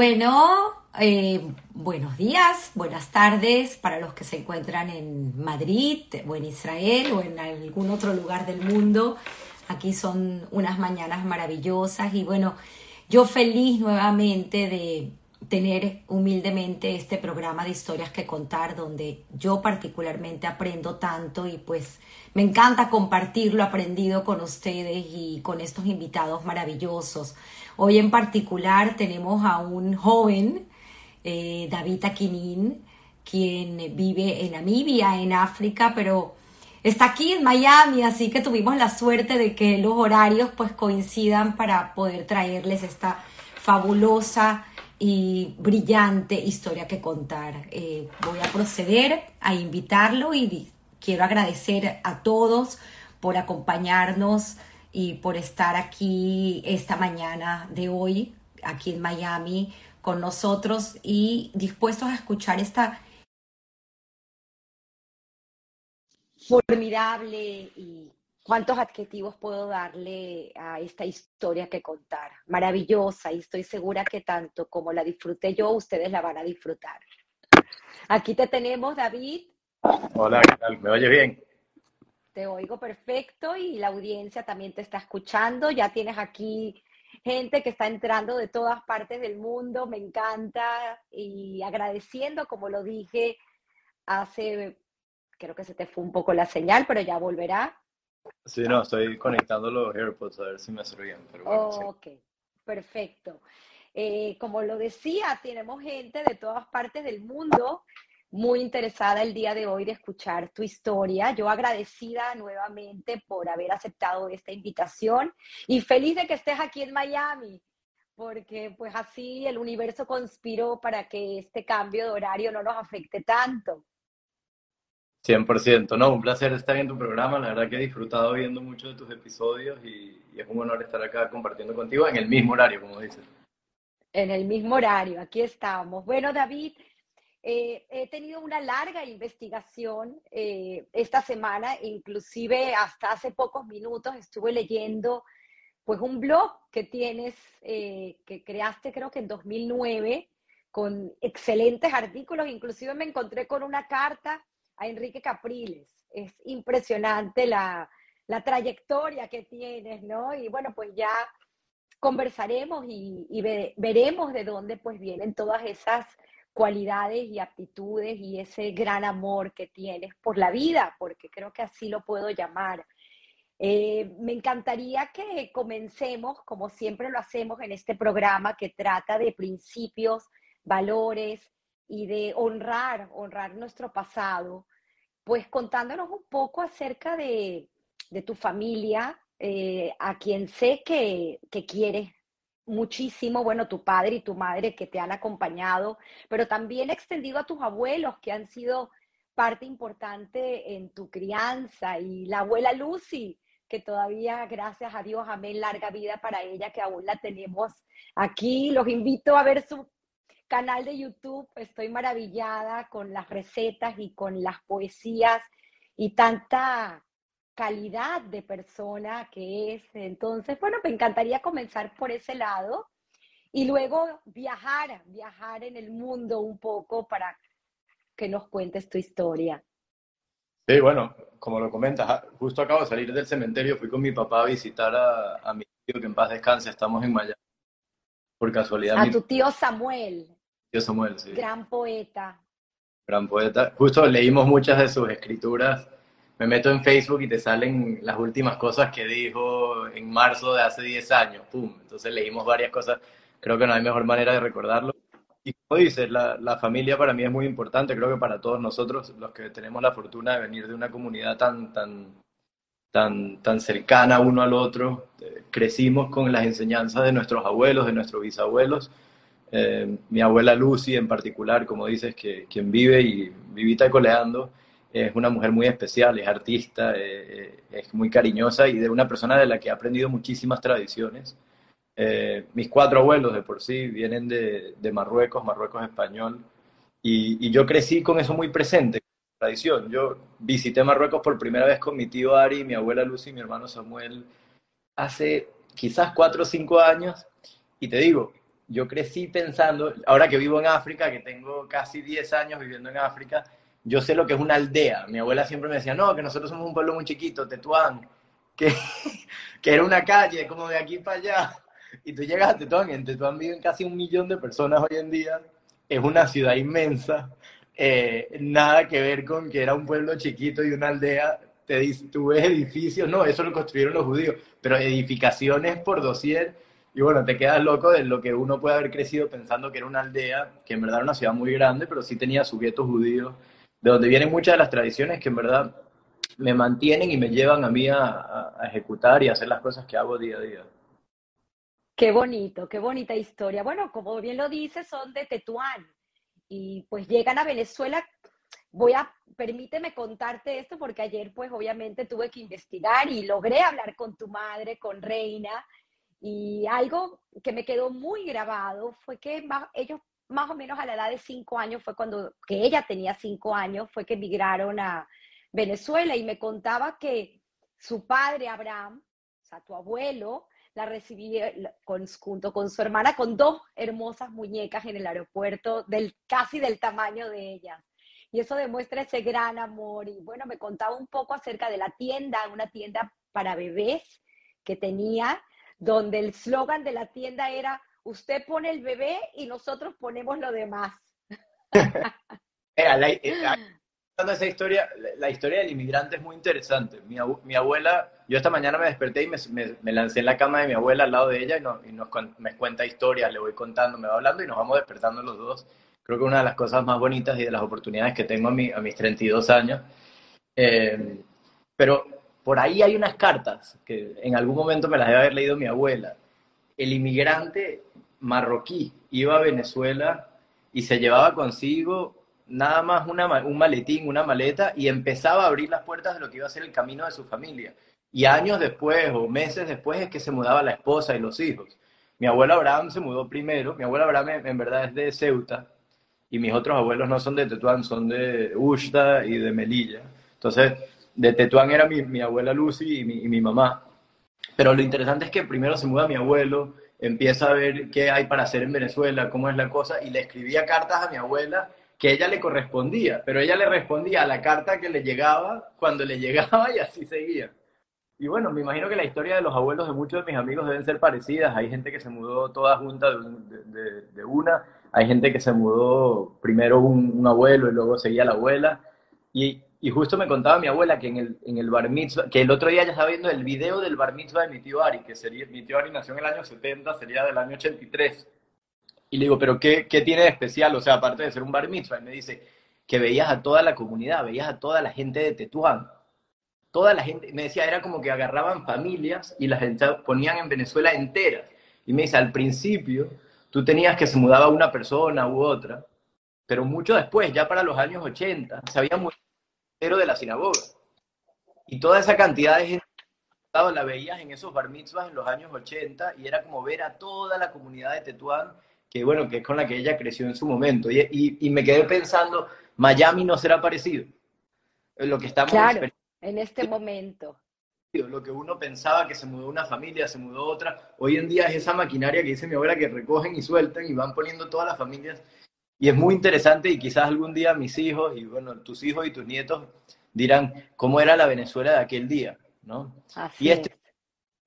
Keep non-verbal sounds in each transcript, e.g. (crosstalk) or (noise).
Bueno, eh, buenos días, buenas tardes para los que se encuentran en Madrid o en Israel o en algún otro lugar del mundo. Aquí son unas mañanas maravillosas y bueno, yo feliz nuevamente de tener humildemente este programa de historias que contar donde yo particularmente aprendo tanto y pues me encanta compartir lo aprendido con ustedes y con estos invitados maravillosos. Hoy en particular tenemos a un joven, eh, David Aquinin, quien vive en Namibia, en África, pero está aquí en Miami, así que tuvimos la suerte de que los horarios pues coincidan para poder traerles esta fabulosa y brillante historia que contar. Eh, voy a proceder a invitarlo y quiero agradecer a todos por acompañarnos y por estar aquí esta mañana de hoy, aquí en Miami, con nosotros y dispuestos a escuchar esta formidable y cuántos adjetivos puedo darle a esta historia que contar. Maravillosa y estoy segura que tanto como la disfruté yo, ustedes la van a disfrutar. Aquí te tenemos, David. Hola, ¿qué tal? ¿Me oye bien? Te oigo perfecto y la audiencia también te está escuchando. Ya tienes aquí gente que está entrando de todas partes del mundo. Me encanta y agradeciendo, como lo dije hace, creo que se te fue un poco la señal, pero ya volverá. Sí, no, estoy conectando los AirPods a ver si me. Pero ok, perfecto. Eh, como lo decía, tenemos gente de todas partes del mundo muy interesada el día de hoy de escuchar tu historia. Yo agradecida nuevamente por haber aceptado esta invitación y feliz de que estés aquí en Miami, porque pues así el universo conspiró para que este cambio de horario no nos afecte tanto. 100%, no, un placer estar en tu programa, la verdad que he disfrutado viendo muchos de tus episodios y, y es un honor estar acá compartiendo contigo en el mismo horario, como dices. En el mismo horario, aquí estamos. Bueno, David, eh, he tenido una larga investigación eh, esta semana, inclusive hasta hace pocos minutos estuve leyendo pues un blog que tienes, eh, que creaste creo que en 2009, con excelentes artículos, inclusive me encontré con una carta a Enrique Capriles. Es impresionante la, la trayectoria que tienes, ¿no? Y bueno, pues ya conversaremos y, y veremos de dónde pues vienen todas esas cualidades y aptitudes y ese gran amor que tienes por la vida, porque creo que así lo puedo llamar. Eh, me encantaría que comencemos, como siempre lo hacemos en este programa, que trata de principios, valores y de honrar, honrar nuestro pasado, pues contándonos un poco acerca de, tu familia, eh, a quien sé que, que quieres muchísimo, bueno, tu padre y tu madre que te han acompañado, pero también extendido a tus abuelos que han sido parte importante en tu crianza y la abuela Lucy, que todavía, gracias a Dios, amén, larga vida para ella, que aún la tenemos aquí. Los invito a ver su canal de YouTube, estoy maravillada con las recetas y con las poesías y tanta calidad de persona que es. Entonces, bueno, me encantaría comenzar por ese lado y luego viajar, viajar en el mundo un poco para que nos cuentes tu historia. Sí, bueno, como lo comentas, justo acabo de salir del cementerio, fui con mi papá a visitar a, mi tío que en paz descanse, estamos en Miami. Por casualidad. A tu tío Samuel. Tío Samuel, sí. Gran poeta. Gran poeta. Justo leímos muchas de sus escrituras me meto en Facebook y te salen las últimas cosas que dijo en marzo de hace 10 años, ¡pum! Entonces leímos varias cosas, creo que no hay mejor manera de recordarlo. Y como dices, la, familia para mí es muy importante, creo que para todos nosotros, los que tenemos la fortuna de venir de una comunidad tan, tan, tan, tan cercana uno al otro, eh, crecimos con las enseñanzas de nuestros abuelos, de nuestros bisabuelos. Eh, mi abuela Lucy en particular, como dices, que quien vive y vivita coleando, es una mujer muy especial, es artista, eh, es muy cariñosa y de una persona de la que he aprendido muchísimas tradiciones. Eh, mis cuatro abuelos de por sí vienen de, Marruecos, Marruecos español, y, yo crecí con eso muy presente, tradición. Yo visité Marruecos por primera vez con mi tío Ari, mi abuela Lucy y mi hermano Samuel hace quizás cuatro o cinco años, y te digo, yo crecí pensando, ahora que vivo en África, que tengo casi 10 años viviendo en África, yo sé lo que es una aldea. Mi abuela siempre me decía, no, que nosotros somos un pueblo muy chiquito, Tetuán, que, (laughs) que era una calle como de aquí para allá. Y tú llegas a Tetuán, y en Tetuán viven casi un millón de personas hoy en día, es una ciudad inmensa, eh, nada que ver con que era un pueblo chiquito y una aldea, te, tú ves edificios, no, eso lo construyeron los judíos, pero edificaciones por dossier y bueno, te quedas loco de lo que uno puede haber crecido pensando que era una aldea, que en verdad era una ciudad muy grande, pero sí tenía su gueto judío, de donde vienen muchas de las tradiciones que en verdad me mantienen y me llevan a mí a, ejecutar y hacer las cosas que hago día a día. Qué bonito, qué bonita historia. Bueno, como bien lo dices, son de Tetuán y pues llegan a Venezuela. Voy a, permíteme contarte esto porque ayer pues obviamente tuve que investigar y logré hablar con tu madre, con Reina, y algo que me quedó muy grabado fue que ellos más o menos a la edad de cinco años fue cuando, que ella tenía cinco años, fue que emigraron a Venezuela y me contaba que su padre Abraham, o sea, tu abuelo, la recibía con, junto con su hermana con dos hermosas muñecas en el aeropuerto, del, casi del tamaño de ellas. Y eso demuestra ese gran amor. Y bueno, me contaba un poco acerca de la tienda, una tienda para bebés que tenía donde el slogan de la tienda era, usted pone el bebé y nosotros ponemos lo demás. (laughs) la, eh, esa historia, la historia del inmigrante es muy interesante. Mi, abuela, yo esta mañana me desperté y me, lancé en la cama de mi abuela al lado de ella y, nos, me cuenta historias, le voy contando, me va hablando y nos vamos despertando los dos. Creo que una de las cosas más bonitas y de las oportunidades que tengo a, a mis 32 años. Eh, pero por ahí hay unas cartas que en algún momento me las debe haber leído mi abuela. El inmigrante marroquí iba a Venezuela y se llevaba consigo nada más un maletín, una maleta, y empezaba a abrir las puertas de lo que iba a ser el camino de su familia. Y años después o meses después es que se mudaba la esposa y los hijos. Mi abuelo Abraham se mudó primero. Mi abuelo Abraham en verdad es de Ceuta y mis otros abuelos no son de Tetuán, son de Ushta y de Melilla. Entonces, de Tetuán era mi, abuela Lucy y mi, mamá. Pero lo interesante es que primero se muda mi abuelo, empieza a ver qué hay para hacer en Venezuela, cómo es la cosa, y le escribía cartas a mi abuela que ella le correspondía, pero ella le respondía a la carta que le llegaba cuando le (laughs) llegaba y así seguía. Y bueno, me imagino que la historia de los abuelos de muchos de mis amigos deben ser parecidas. Hay gente que se mudó toda junta de, una, hay gente que se mudó primero un, un, abuelo y luego seguía la abuela. Y y justo me contaba mi abuela que en el, en el bar mitzvah, que el otro día ya estaba viendo el video del bar mitzvah de mi tío Ari, que sería, mi tío Ari nació en el año 70, sería del año 83. Y le digo, ¿pero qué, qué tiene de especial? O sea, aparte de ser un bar mitzvah, y me dice que veías a toda la comunidad, veías a toda la gente de Tetuán. Toda la gente, me decía, era como que agarraban familias y las ponían en Venezuela enteras. Y me dice, al principio, tú tenías que se mudaba una persona u otra, pero mucho después, ya para los años 80, se había de la sinagoga. Y toda esa cantidad de gente la veías en esos bar mitzvahs en los años 80 y era como ver a toda la comunidad de Tetuán, que bueno, que es con la que ella creció en su momento. Y, y, me quedé pensando, Miami no será parecido. Lo que estamos claro, en este momento. Lo que uno pensaba que se mudó una familia, se mudó otra, hoy en día es esa maquinaria que dice mi abuela que recogen y sueltan y van poniendo todas las familias y es muy interesante y quizás algún día mis hijos y bueno, tus hijos y tus nietos dirán cómo era la Venezuela de aquel día, ¿no? y este,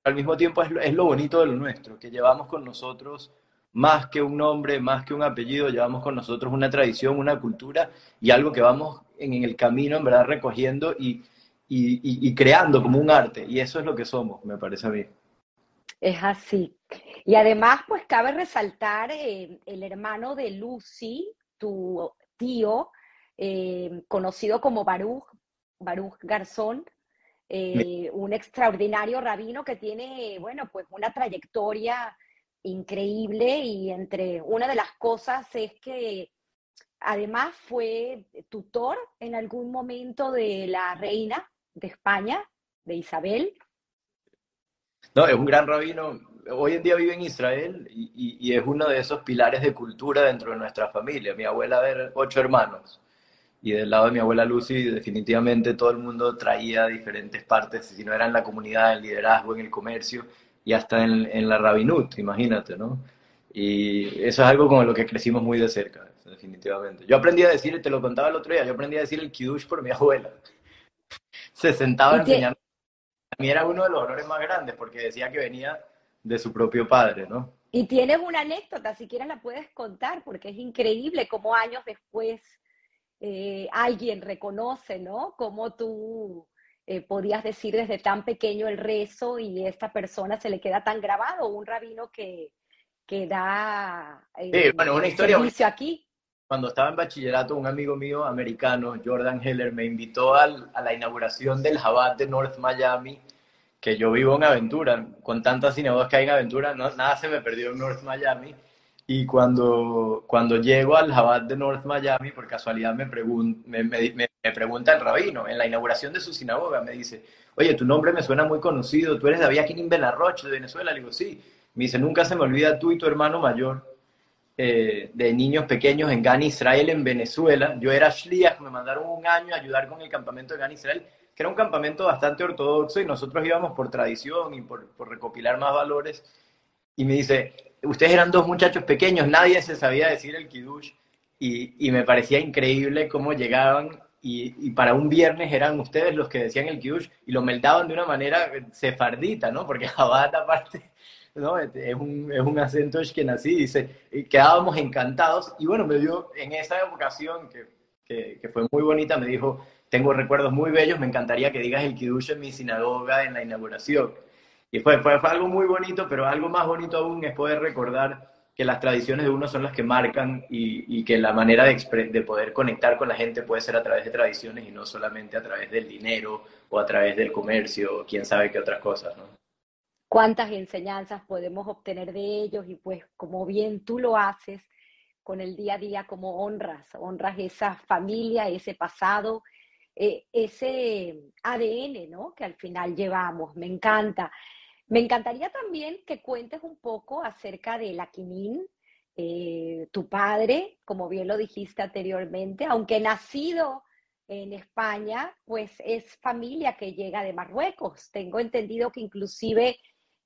al mismo tiempo es, es lo bonito de lo nuestro, que llevamos con nosotros más que un nombre, más que un apellido, llevamos con nosotros una tradición, una cultura y algo que vamos en, el camino, en verdad, recogiendo y, y, y, creando como un arte. Y eso es lo que somos, me parece a mí. Es así. Y además, pues cabe resaltar eh, el hermano de Lucy, tu tío, eh, conocido como Baruch, Baruch Garzón, eh, un extraordinario rabino que tiene, bueno, pues una trayectoria increíble y entre una de las cosas es que además fue tutor en algún momento de la reina de España, de Isabel. No, es un gran rabino, hoy en día vive en Israel y, es uno de esos pilares de cultura dentro de nuestra familia. Mi abuela era ocho hermanos y del lado de mi abuela Lucy definitivamente todo el mundo traía diferentes partes, si no era en la comunidad, en el liderazgo, en el comercio y hasta en, la rabinut, imagínate, ¿no? Y eso es algo con lo que crecimos muy de cerca, definitivamente. Yo aprendí a decir, te lo contaba el otro día, yo aprendí a decir el kiddush por mi abuela. (laughs) Se sentaba a enseñar. A mí era uno de los honores más grandes porque decía que venía de su propio padre, ¿no? Y tienes una anécdota, si quieres la puedes contar, porque es increíble cómo años después eh, alguien reconoce, ¿no? Cómo tú eh, podías decir desde tan pequeño el rezo y esta persona se le queda tan grabado, un rabino que, que da eh, bueno, una historia servicio aquí. Cuando estaba en bachillerato, un amigo mío americano, Jordan Heller, me invitó al, a la inauguración del Jabat de North Miami que yo vivo en Aventura, con tantas sinagogas que hay en Aventura, nada se me perdió en North Miami. Y cuando, cuando llego al Jabat de North Miami, por casualidad me, me, me, pregunta el rabino, en la inauguración de su sinagoga, me dice, oye, tu nombre me suena muy conocido, tú eres David Aquín Benarroch de Venezuela. Le digo, sí. Me dice, nunca se me olvida tú y tu hermano mayor eh, de niños pequeños en Gan Israel, en Venezuela. Yo era shliach, me mandaron un año a ayudar con el campamento de Gan Israel que era un campamento bastante ortodoxo y nosotros íbamos por tradición y por, recopilar más valores. Y me dice, ustedes eran dos muchachos pequeños, nadie se sabía decir el kiddush y, me parecía increíble cómo llegaban y, para un viernes eran ustedes los que decían el kiddush y lo meldaban de una manera sefardita, ¿no? Porque (laughs) Jabat aparte ¿no? Es un, es un acento nací dice, quedábamos encantados y bueno, me dio en esa ocasión que, que, que, fue muy bonita, me dijo, tengo recuerdos muy bellos, me encantaría que digas el Kiddush en mi sinagoga en la inauguración. Y fue, fue, algo muy bonito, pero algo más bonito aún es poder recordar que las tradiciones de uno son las que marcan y, que la manera de, de, poder conectar con la gente puede ser a través de tradiciones y no solamente a través del dinero o a través del comercio o quién sabe qué otras cosas. Cuántas enseñanzas podemos obtener de ellos y pues como bien tú lo haces con el día a día, como honras, honras esa familia, ese pasado eh, ese ADN, ¿no? Que al final llevamos. Me encanta. Me encantaría también que cuentes un poco acerca de la eh, tu padre, como bien lo dijiste anteriormente, aunque nacido en España, pues es familia que llega de Marruecos. Tengo entendido que inclusive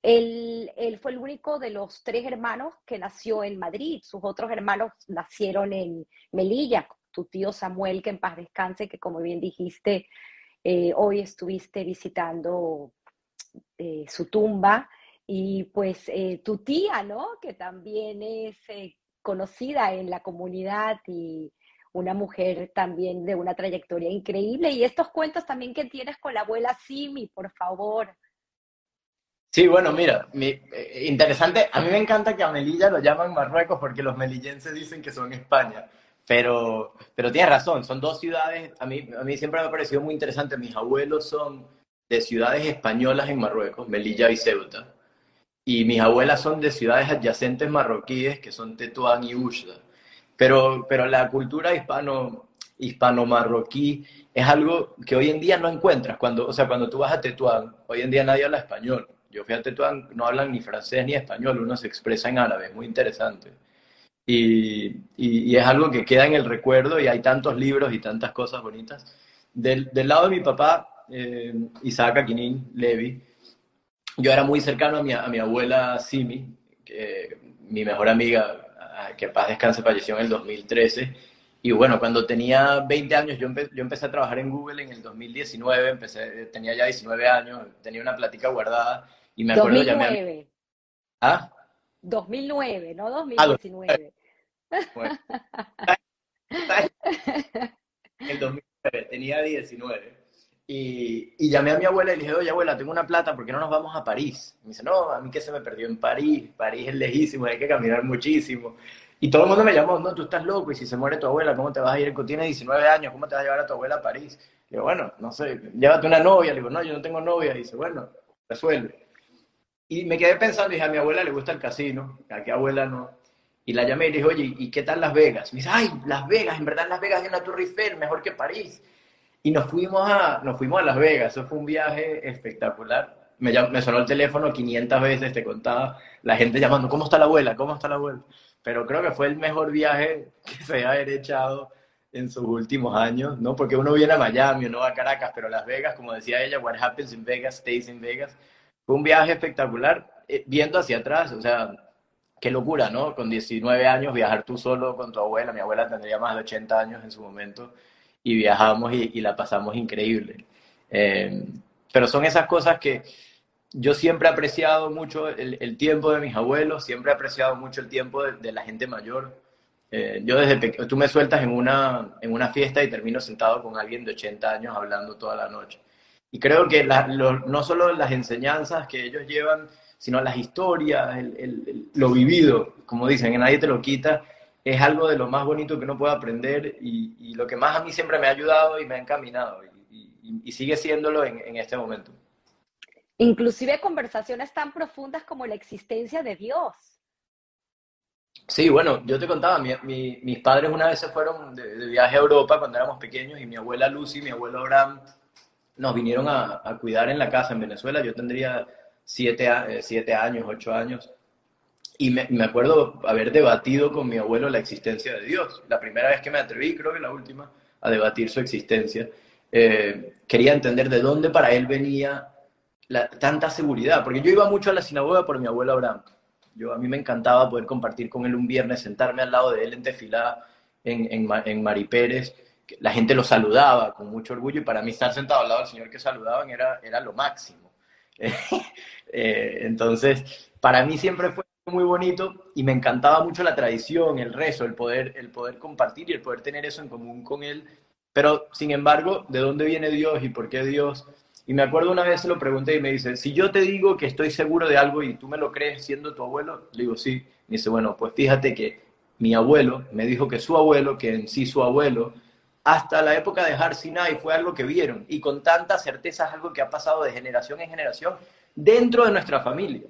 él, él, fue el único de los tres hermanos que nació en Madrid. Sus otros hermanos nacieron en Melilla, tu tío Samuel, que en paz descanse, que como bien dijiste, eh, hoy estuviste visitando eh, su tumba, y pues eh, tu tía, ¿no? Que también es conocida en la comunidad y una mujer también de una trayectoria increíble. Y estos cuentos también que tienes con la abuela Simi, por favor. Sí, bueno, mira, interesante. A mí me encanta que a Melilla lo llaman Marruecos porque los melillenses dicen que son España. Pero, pero tienes razón, son dos ciudades, a mí, a mí siempre me ha parecido muy interesante, mis abuelos son de ciudades españolas en Marruecos, Melilla y Ceuta, y mis abuelas son de ciudades adyacentes marroquíes, que son Tetuán y Ushda. Pero, pero la cultura hispano, hispano-marroquí es algo que hoy en día no encuentras. Cuando, o sea, cuando tú vas a Tetuán, hoy en día nadie habla español. Yo fui a Tetuán, no hablan ni francés ni español, uno se expresa en árabe, es muy interesante. Y, y, es algo que queda en el recuerdo y hay tantos libros y tantas cosas bonitas. Del, del lado de mi papá, eh, Isaac Aquinin Levi, yo era muy cercano a mi, a mi abuela Simi, que, mi mejor amiga, que paz descanse, falleció en el 2013. Y bueno, cuando tenía 20 años, yo, yo empecé a trabajar en Google en el 2019, empecé, tenía ya 19 años, tenía una plática guardada y me acuerdo 2009. ¿Ah? 2009, no 2019. Bueno, (laughs) en 2009, tenía 19. Y, y, llamé a mi abuela y le dije, oye abuela, tengo una plata, ¿por qué no nos vamos a París? me dice, no, a mí que se me perdió en París, París es lejísimo, hay que caminar muchísimo. Y todo el mundo me llamó, no, tú estás loco, y si se muere tu abuela, ¿cómo te vas a ir? Tiene 19 años, ¿cómo te vas a llevar a tu abuela a París? Le digo, bueno, no sé, llévate una novia. Le digo, no, yo no tengo novia. Y dice, bueno, resuelve. Y me quedé pensando, dije, a mi abuela le gusta el casino, a qué abuela no. Y la llamé y le dije, oye, ¿y qué tal Las Vegas? Me dice, ay, Las Vegas, en verdad Las Vegas es una Tour Eiffel, mejor que París. Y nos fuimos a, nos fuimos a Las Vegas, eso fue un viaje espectacular. Me, me sonó el teléfono 500 veces, te contaba la gente llamando, ¿cómo está la abuela? ¿Cómo está la abuela? Pero creo que fue el mejor viaje que se ha echado en sus últimos años, ¿no? Porque uno viene a Miami, uno va a Caracas, pero Las Vegas, como decía ella, what happens in Vegas stays in Vegas. Fue un viaje espectacular, eh, viendo hacia atrás, o sea, qué locura, ¿no? Con 19 años viajar tú solo con tu abuela, mi abuela tendría más de 80 años en su momento, y viajamos y, la pasamos increíble. Eh, pero son esas cosas que yo siempre he apreciado mucho el, tiempo de mis abuelos, siempre he apreciado mucho el tiempo de, la gente mayor. Eh, yo desde pequeño, tú me sueltas en una, en una fiesta y termino sentado con alguien de 80 años hablando toda la noche. Y creo que no solo las enseñanzas que ellos llevan, sino las historias, lo vivido, como dicen, que nadie te lo quita, es algo de lo más bonito que uno puede aprender y, lo que más a mí siempre me ha ayudado y me ha encaminado y, sigue siéndolo en, este momento. Inclusive conversaciones tan profundas como la existencia de Dios. Sí, bueno, yo te contaba, mis padres una vez se fueron de, viaje a Europa cuando éramos pequeños y mi abuela Lucy y mi abuelo Abraham nos vinieron a, cuidar en la casa en Venezuela. Yo tendría siete, eh, siete años, ocho años. Y me, acuerdo haber debatido con mi abuelo la existencia de Dios. La primera vez que me atreví, creo que la última, a debatir su existencia. Eh, quería entender de dónde para él venía tanta seguridad, porque yo iba mucho a la sinagoga por mi abuelo Abraham. Yo, a mí me encantaba poder compartir con él un viernes, sentarme al lado de él en Tefilá, en, en, en Maripérez. La gente lo saludaba con mucho orgullo y para mí estar sentado al lado del Señor que saludaban era, era lo máximo. (laughs) Eh, entonces, para mí siempre fue muy bonito y me encantaba mucho la tradición, el rezo, el poder, el poder compartir y el poder tener eso en común con él. Pero, sin embargo, ¿de dónde viene Dios y por qué Dios? Y me acuerdo una vez se lo pregunté y me dice, si yo te digo que estoy seguro de algo y tú me lo crees siendo tu abuelo, le digo sí. Me dice, bueno, pues fíjate que mi abuelo me dijo que su abuelo, que en sí su abuelo, hasta la época de Har Sinai fue algo que vieron y con tanta certeza es algo que ha pasado de generación en generación dentro de nuestra familia.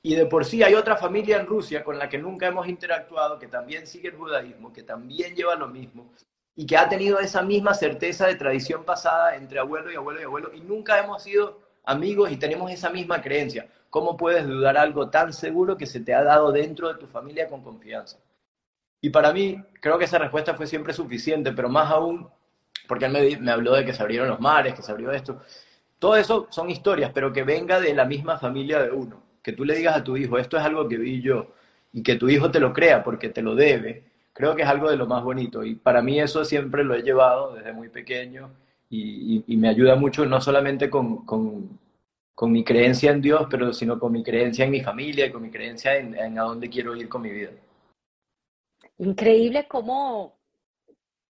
Y de por sí hay otra familia en Rusia con la que nunca hemos interactuado, que también sigue el judaísmo, que también lleva lo mismo y que ha tenido esa misma certeza de tradición pasada entre abuelo y abuelo y abuelo y nunca hemos sido amigos y tenemos esa misma creencia. ¿Cómo puedes dudar algo tan seguro que se te ha dado dentro de tu familia con confianza? Y para mí, creo que esa respuesta fue siempre suficiente, pero más aún, porque él me, me habló de que se abrieron los mares, que se abrió esto. Todo eso son historias, pero que venga de la misma familia de uno. Que tú le digas a tu hijo, esto es algo que vi yo, y que tu hijo te lo crea porque te lo debe, creo que es algo de lo más bonito. Y para mí eso siempre lo he llevado desde muy pequeño y, me ayuda mucho, no solamente con, mi creencia en Dios, pero sino con mi creencia en mi familia y con mi creencia en, en a dónde quiero ir con mi vida. Increíble cómo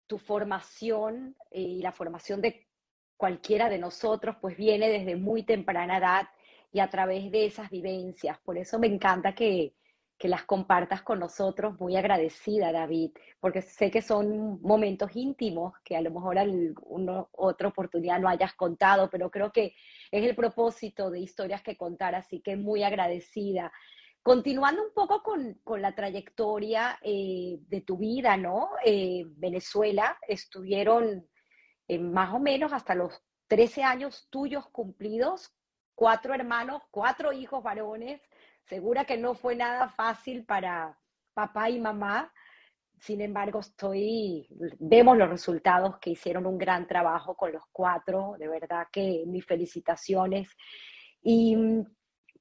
tu formación y la formación de cualquiera de nosotros pues viene desde muy temprana edad y a través de esas vivencias. Por eso me encanta que, que las compartas con nosotros, muy agradecida David, porque sé que son momentos íntimos que a lo mejor alguna otra oportunidad no hayas contado, pero creo que es el propósito de historias que contar, así que muy agradecida. Continuando un poco con, con la trayectoria eh, de tu vida, ¿no? Eh, Venezuela, estuvieron eh, más o menos hasta los 13 años tuyos cumplidos, cuatro hermanos, cuatro hijos varones. Segura que no fue nada fácil para papá y mamá. Sin embargo, estoy, vemos los resultados que hicieron un gran trabajo con los cuatro. De verdad que mis felicitaciones. Y mm,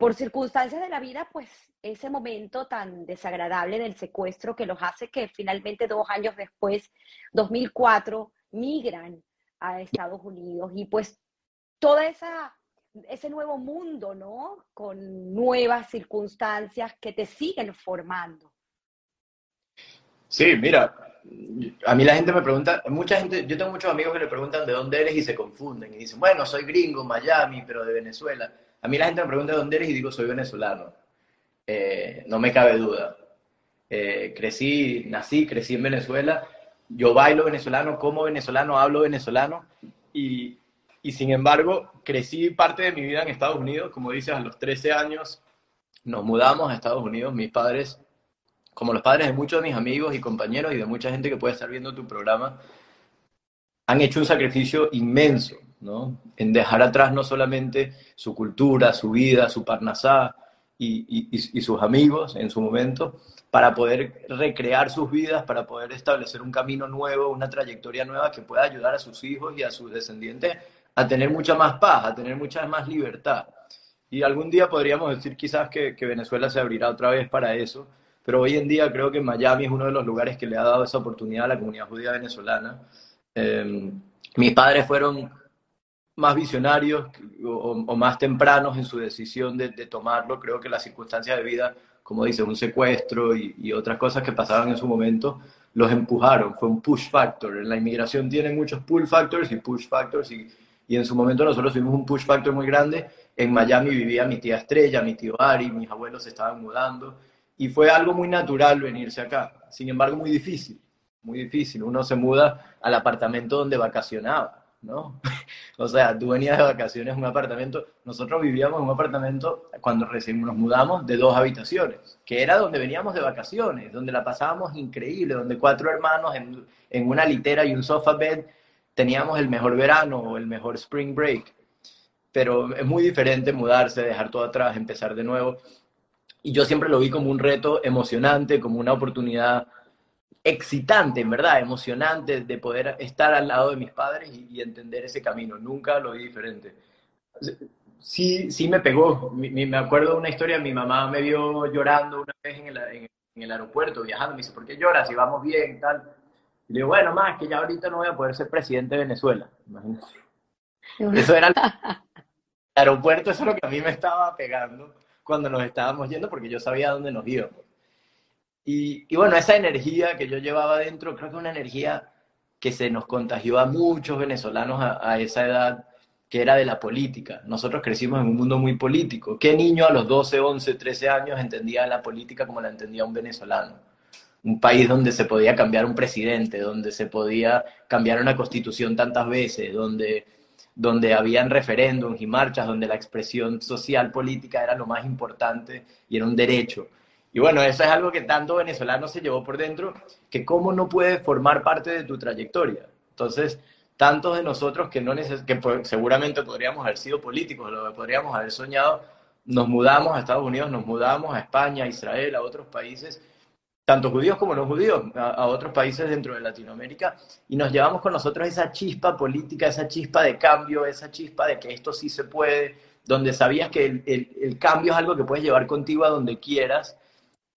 por circunstancias de la vida, pues ese momento tan desagradable del secuestro que los hace que finalmente dos años después, 2004, migran a Estados Unidos y pues toda esa ese nuevo mundo, ¿no? Con nuevas circunstancias que te siguen formando. Sí, mira, a mí la gente me pregunta, mucha gente, yo tengo muchos amigos que le preguntan de dónde eres y se confunden y dicen, bueno, soy gringo, Miami, pero de Venezuela. A mí la gente me pregunta de dónde eres y digo, soy venezolano. Eh, no me cabe duda. Eh, crecí, nací, crecí en Venezuela. Yo bailo venezolano, como venezolano, hablo venezolano y, y sin embargo crecí parte de mi vida en Estados Unidos. Como dices, a los 13 años nos mudamos a Estados Unidos. Mis padres, como los padres de muchos de mis amigos y compañeros y de mucha gente que puede estar viendo tu programa, han hecho un sacrificio inmenso, ¿no? En dejar atrás no solamente su cultura, su vida, su parnasá, y, sus amigos en su momento para poder recrear sus vidas, para poder establecer un camino nuevo, una trayectoria nueva que pueda ayudar a sus hijos y a sus descendientes a tener mucha más paz, a tener mucha más libertad. Y algún día podríamos decir quizás que, Venezuela se abrirá otra vez para eso, pero hoy en día creo que Miami es uno de los lugares que le ha dado esa oportunidad a la comunidad judía venezolana. Eh, mis padres fueron más visionarios o, más tempranos en su decisión de, tomarlo. Creo que las circunstancias de vida, como dice, un secuestro y, otras cosas que pasaban en su momento, los empujaron. Fue un push factor. En la inmigración tienen muchos pull factors y push factors y, y en su momento nosotros tuvimos un push factor muy grande. En Miami vivía mi tía Estrella, mi tío Ari, mis abuelos se estaban mudando y fue algo muy natural venirse acá. Sin embargo, muy difícil, muy difícil. Uno se muda al apartamento donde vacacionaba ¿no? (laughs) o sea, tú venías de vacaciones un apartamento, nosotros vivíamos en un apartamento cuando recién nos mudamos de dos habitaciones, que era donde veníamos de vacaciones, donde la pasábamos increíble, donde cuatro hermanos en, en una litera y un sofa bed teníamos el mejor verano o el mejor spring break. Pero es muy diferente mudarse, dejar todo atrás, empezar de nuevo. Y yo siempre lo vi como un reto emocionante, como una oportunidad excitante, en verdad, emocionante de poder estar al lado de mis padres y, entender ese camino. Nunca lo vi diferente. Sí, sí me pegó. me acuerdo de una historia, mi mamá me vio llorando una vez en el, en, el aeropuerto, viajando. Me dice, ¿por qué lloras? Si vamos bien y tal. Y le digo, bueno, más que ya ahorita no voy a poder ser presidente de Venezuela. Imagínate. Eso era (laughs) el aeropuerto, eso es lo que a mí me estaba pegando cuando nos estábamos yendo, porque yo sabía dónde nos íbamos. Y, bueno, esa energía que yo llevaba dentro, creo que es una energía que se nos contagió a muchos venezolanos a, esa edad, que era de la política. Nosotros crecimos en un mundo muy político. ¿Qué niño a los 12, 11, 13 años entendía la política como la entendía un venezolano? Un país donde se podía cambiar un presidente, donde se podía cambiar una constitución tantas veces, donde, donde habían referéndums y marchas, donde la expresión social política era lo más importante y era un derecho. Y bueno, eso es algo que tanto venezolano se llevó por dentro, que cómo no puede formar parte de tu trayectoria. Entonces, tantos de nosotros que, no que seguramente podríamos haber sido políticos, lo que podríamos haber soñado, nos mudamos a Estados Unidos, nos mudamos a España, a Israel, a otros países, tanto judíos como no judíos, a, otros países dentro de Latinoamérica, y nos llevamos con nosotros esa chispa política, esa chispa de cambio, esa chispa de que esto sí se puede, donde sabías que el, el cambio es algo que puedes llevar contigo a donde quieras,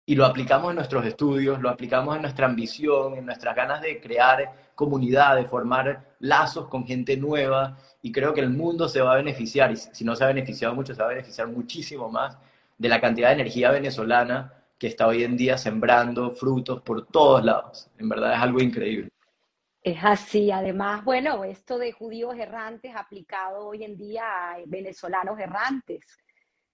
y lo aplicamos en nuestros estudios, lo aplicamos en nuestra ambición, en nuestras ganas de crear comunidad, de formar lazos con gente nueva y creo que el mundo se va a beneficiar y si no se ha beneficiado mucho, se va a beneficiar muchísimo más de la cantidad de energía venezolana que está hoy en día sembrando frutos por todos lados. En verdad es algo increíble. Es así, además, bueno, esto de judíos errantes aplicado hoy en día a venezolanos errantes,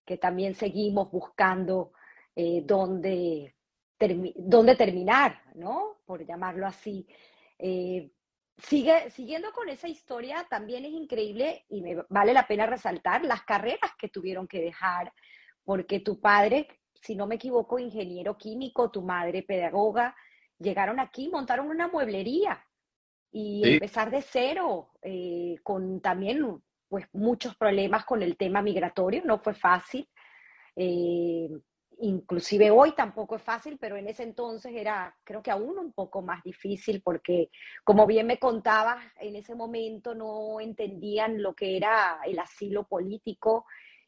que también seguimos buscando eh, dónde, terminar, ¿no? Por llamarlo así. Eh, sigue, siguiendo con esa historia, también es increíble y me vale la pena resaltar las carreras que tuvieron que dejar, porque tu padre, si no me equivoco, ingeniero químico, tu madre pedagoga, llegaron aquí, montaron una mueblería y empezar de cero, eh, con también pues muchos problemas con el tema migratorio, no fue fácil. Eh, inclusive hoy tampoco es fácil, pero en ese entonces era, creo que aún un poco más difícil porque, como bien me contabas, en ese momento no entendían lo que era el asilo político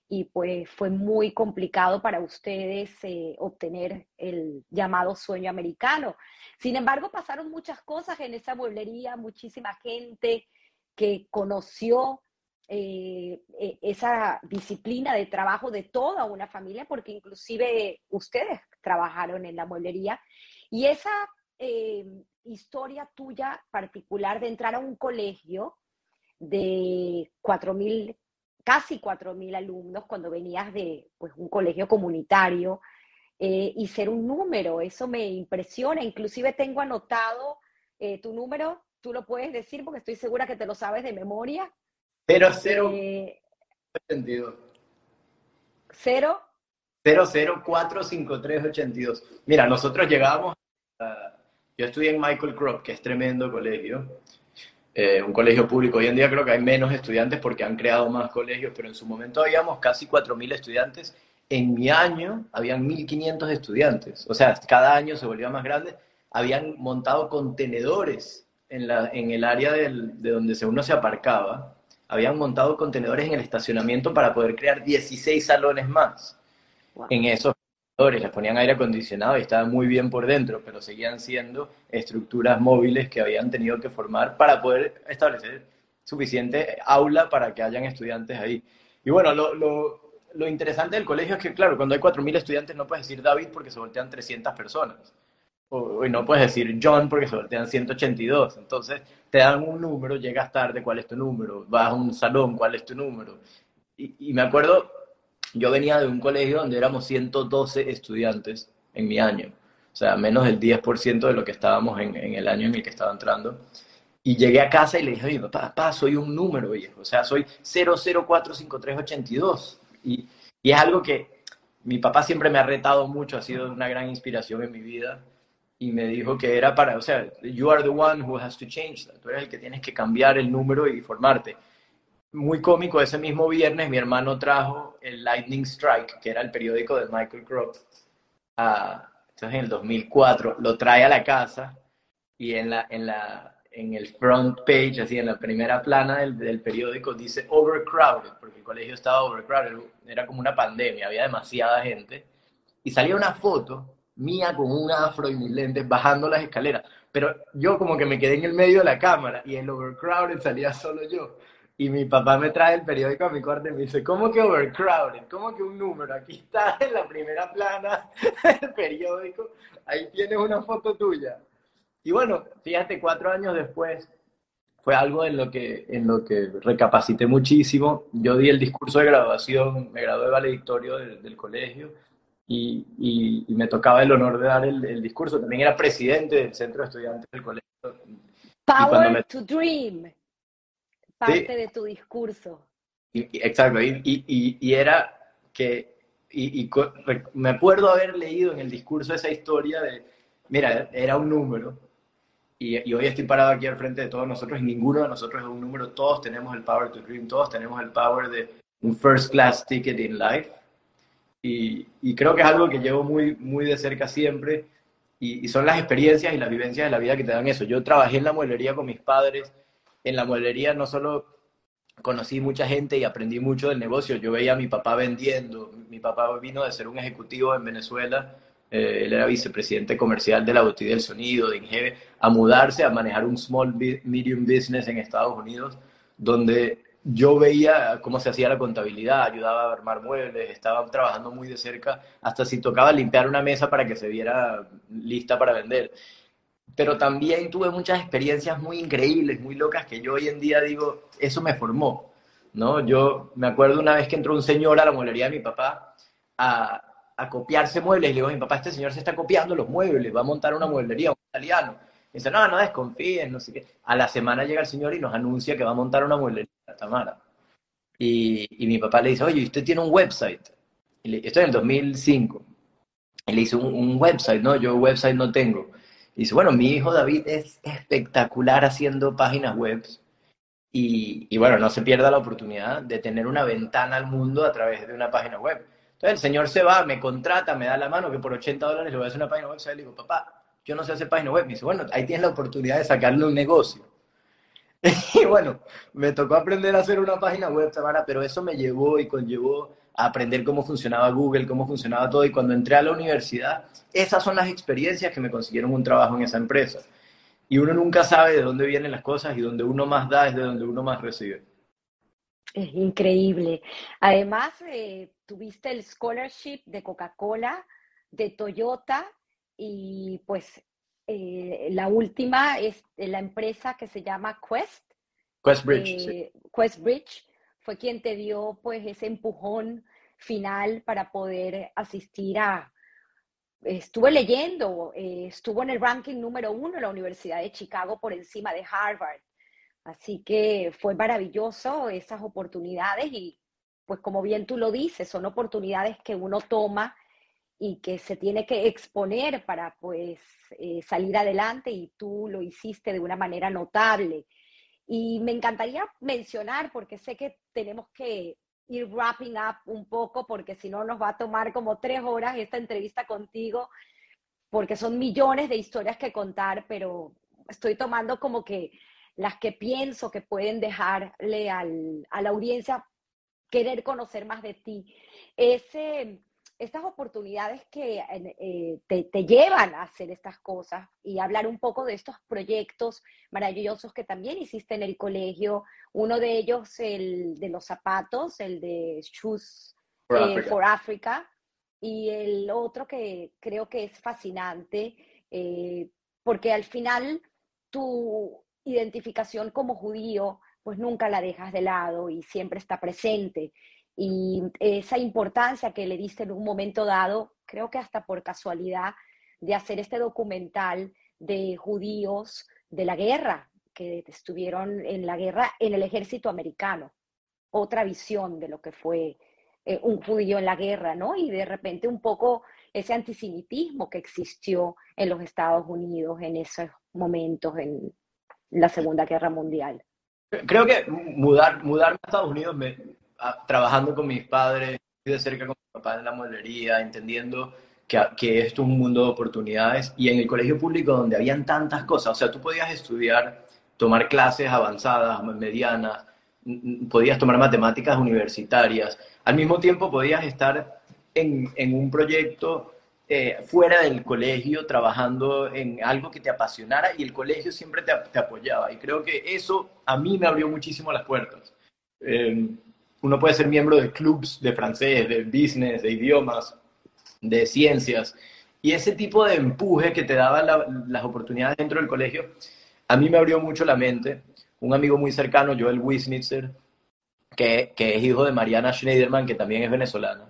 y pues fue muy complicado para ustedes eh, obtener el llamado sueño americano. Sin embargo, pasaron muchas cosas en esa mueblería, muchísima gente que conoció eh, e, esa disciplina de trabajo de toda una familia, porque inclusive ustedes trabajaron en la mueblería, y esa eh, historia tuya particular de entrar a un colegio de 4.000, casi 4.000 alumnos, cuando venías de pues, un colegio comunitario, eh, y ser un número, eso me impresiona, inclusive tengo anotado tu número, tú lo puedes decir porque estoy segura que te lo sabes de memoria, Cero, cero. Eh, ¿Cero? Cero, cero, tres, ochenta y dos. Mira, nosotros llegábamos, yo estudié en Michael Crop, que es tremendo colegio, eh, un colegio público. Hoy en día creo que hay menos estudiantes porque han creado más colegios, pero en su momento habíamos casi cuatro mil estudiantes. En mi año habían 1.500 estudiantes. O sea, cada año se volvía más grande. Habían montado contenedores en, la, en el área del, de donde uno se aparcaba habían montado contenedores en el estacionamiento para poder crear 16 salones más en esos les ponían aire acondicionado y estaban muy bien por dentro, pero seguían siendo estructuras móviles que habían tenido que formar para poder establecer suficiente aula para que hayan estudiantes ahí. Y bueno, lo, lo, lo interesante del colegio es que, claro, cuando hay 4.000 estudiantes no puedes decir David porque se voltean 300 personas. O, no puedes decir John porque se voltean 182. Entonces te dan un número, llegas tarde, ¿cuál es tu número? Vas a un salón, ¿cuál es tu número? Y, y me acuerdo yo venía de un colegio donde éramos 112 estudiantes en mi año, o sea, menos del 10% de lo que estábamos en, el año en el que estaba entrando. Y llegué a casa y le dije, oye, papá, papá soy un número, viejo, o sea, soy 0045382. Y, y es algo que mi papá siempre me ha retado mucho, ha sido una gran inspiración en mi vida. Y me dijo que era para, o sea, you are the one who has to change Tú eres el que tienes que cambiar el número y formarte. Muy cómico, ese mismo viernes mi hermano trajo el Lightning Strike, que era el periódico de Michael Croft, entonces en el 2004, lo trae a la casa y en, la, en, la, en el front page, así en la primera plana del, del periódico, dice overcrowded, porque el colegio estaba overcrowded, era como una pandemia, había demasiada gente, y salía una foto mía con un afro y mis lentes bajando las escaleras, pero yo como que me quedé en el medio de la cámara y el overcrowded salía solo yo y mi papá me trae el periódico a mi cuarto y me dice, ¿cómo que overcrowded? ¿Cómo que un número? Aquí está (laughs) en la primera plana del periódico, ahí tienes una foto tuya. Y bueno, fíjate, cuatro años después fue algo en lo que, en lo que recapacité muchísimo. Yo di el discurso de graduación, me gradué valedictorio del, del colegio y, y, me tocaba el honor de dar el, el, discurso. También era presidente del centro de estudiantes del colegio. Power to Dream parte de tu discurso. exacto, y, era que, y, me acuerdo haber leído en el discurso esa historia de, mira, era un número, y, hoy estoy parado aquí al frente de todos nosotros, y ninguno de nosotros es un número, todos tenemos el power to dream, todos tenemos el power de un first class ticket in life, y, creo que es algo que llevo muy, muy de cerca siempre, y, son las experiencias y las vivencias de la vida que te dan eso. Yo trabajé en la mueblería con mis padres, en la mueblería no solo conocí mucha gente y aprendí mucho del negocio, yo veía a mi papá vendiendo, mi papá vino de ser un ejecutivo en Venezuela, eh, él era vicepresidente comercial de la botella del sonido, de Ingeve, a mudarse, a manejar un small medium business en Estados Unidos, donde yo veía cómo se hacía la contabilidad, ayudaba a armar muebles, estaba trabajando muy de cerca, hasta si tocaba limpiar una mesa para que se viera lista para vender pero también tuve muchas experiencias muy increíbles, muy locas, que yo hoy en día digo, eso me formó, ¿no? Yo me acuerdo una vez que entró un señor a la mueblería de mi papá a, a copiarse muebles, y le digo, mi papá, este señor se está copiando los muebles, va a montar una mueblería, un italiano. Y dice, no, no desconfíes, no sé qué. A la semana llega el señor y nos anuncia que va a montar una mueblería, Tamara. Y, y mi papá le dice, oye, usted tiene un website. Y esto es en el 2005. Y le hizo un, un website, ¿no? Yo website no tengo dice, bueno, mi hijo David es espectacular haciendo páginas web y, y, bueno, no se pierda la oportunidad de tener una ventana al mundo a través de una página web. Entonces el señor se va, me contrata, me da la mano que por 80 dólares le voy a hacer una página web. Y le digo, papá, yo no sé hacer página web. Me dice, bueno, ahí tienes la oportunidad de sacarle un negocio. (laughs) y bueno, me tocó aprender a hacer una página web, Tamara, pero eso me llevó y conllevó a aprender cómo funcionaba Google, cómo funcionaba todo. Y cuando entré a la universidad, esas son las experiencias que me consiguieron un trabajo en esa empresa. Y uno nunca sabe de dónde vienen las cosas y donde uno más da es de donde uno más recibe. Es increíble. Además, eh, tuviste el scholarship de Coca-Cola, de Toyota y pues eh, la última es la empresa que se llama Quest. Questbridge. Eh, Questbridge fue quien te dio pues ese empujón final para poder asistir a, estuve leyendo, eh, estuvo en el ranking número uno en la Universidad de Chicago por encima de Harvard. Así que fue maravilloso esas oportunidades y pues como bien tú lo dices, son oportunidades que uno toma y que se tiene que exponer para pues eh, salir adelante y tú lo hiciste de una manera notable. Y me encantaría mencionar, porque sé que tenemos que ir wrapping up un poco, porque si no nos va a tomar como tres horas esta entrevista contigo, porque son millones de historias que contar, pero estoy tomando como que las que pienso que pueden dejarle al, a la audiencia querer conocer más de ti. Ese estas oportunidades que eh, te, llevan a hacer estas cosas y hablar un poco de estos proyectos maravillosos que también hiciste en el colegio. Uno de ellos, el de los zapatos, el de Shoes for, Africa. y el otro que creo que es fascinante, porque al final tu identificación como judío, pues nunca la dejas de lado y siempre está presente. Y esa importancia que le diste en un momento dado, creo que hasta por casualidad, de hacer este documental de judíos de la guerra, que estuvieron en la guerra en el ejército americano. Otra visión de lo que fue eh, un judío en la guerra, ¿no? Y de repente un poco ese antisemitismo que existió en los Estados Unidos en esos momentos, en la Segunda Guerra Mundial. Creo que mudar, mudarme a Estados Unidos, me, trabajando con mis padres, de cerca con mi papá en la molería, entendiendo que, que, esto es un mundo de oportunidades y en el colegio público donde habían tantas cosas, o sea, tú podías estudiar, tomar clases avanzadas, medianas, podías tomar matemáticas universitarias, al mismo tiempo podías estar en, en un proyecto eh, fuera del colegio trabajando en algo que te apasionara y el colegio siempre te, apoyaba. Y creo que eso a mí me abrió muchísimo las puertas. Eh, uno puede ser miembro de clubs de francés, de business, de idiomas, de ciencias. Y ese tipo de empuje que te daban las oportunidades dentro del colegio, a mí me abrió mucho la mente. Un amigo muy cercano, Joel Wisnitzer, que, que es hijo de Mariana Schneiderman, que también es venezolana,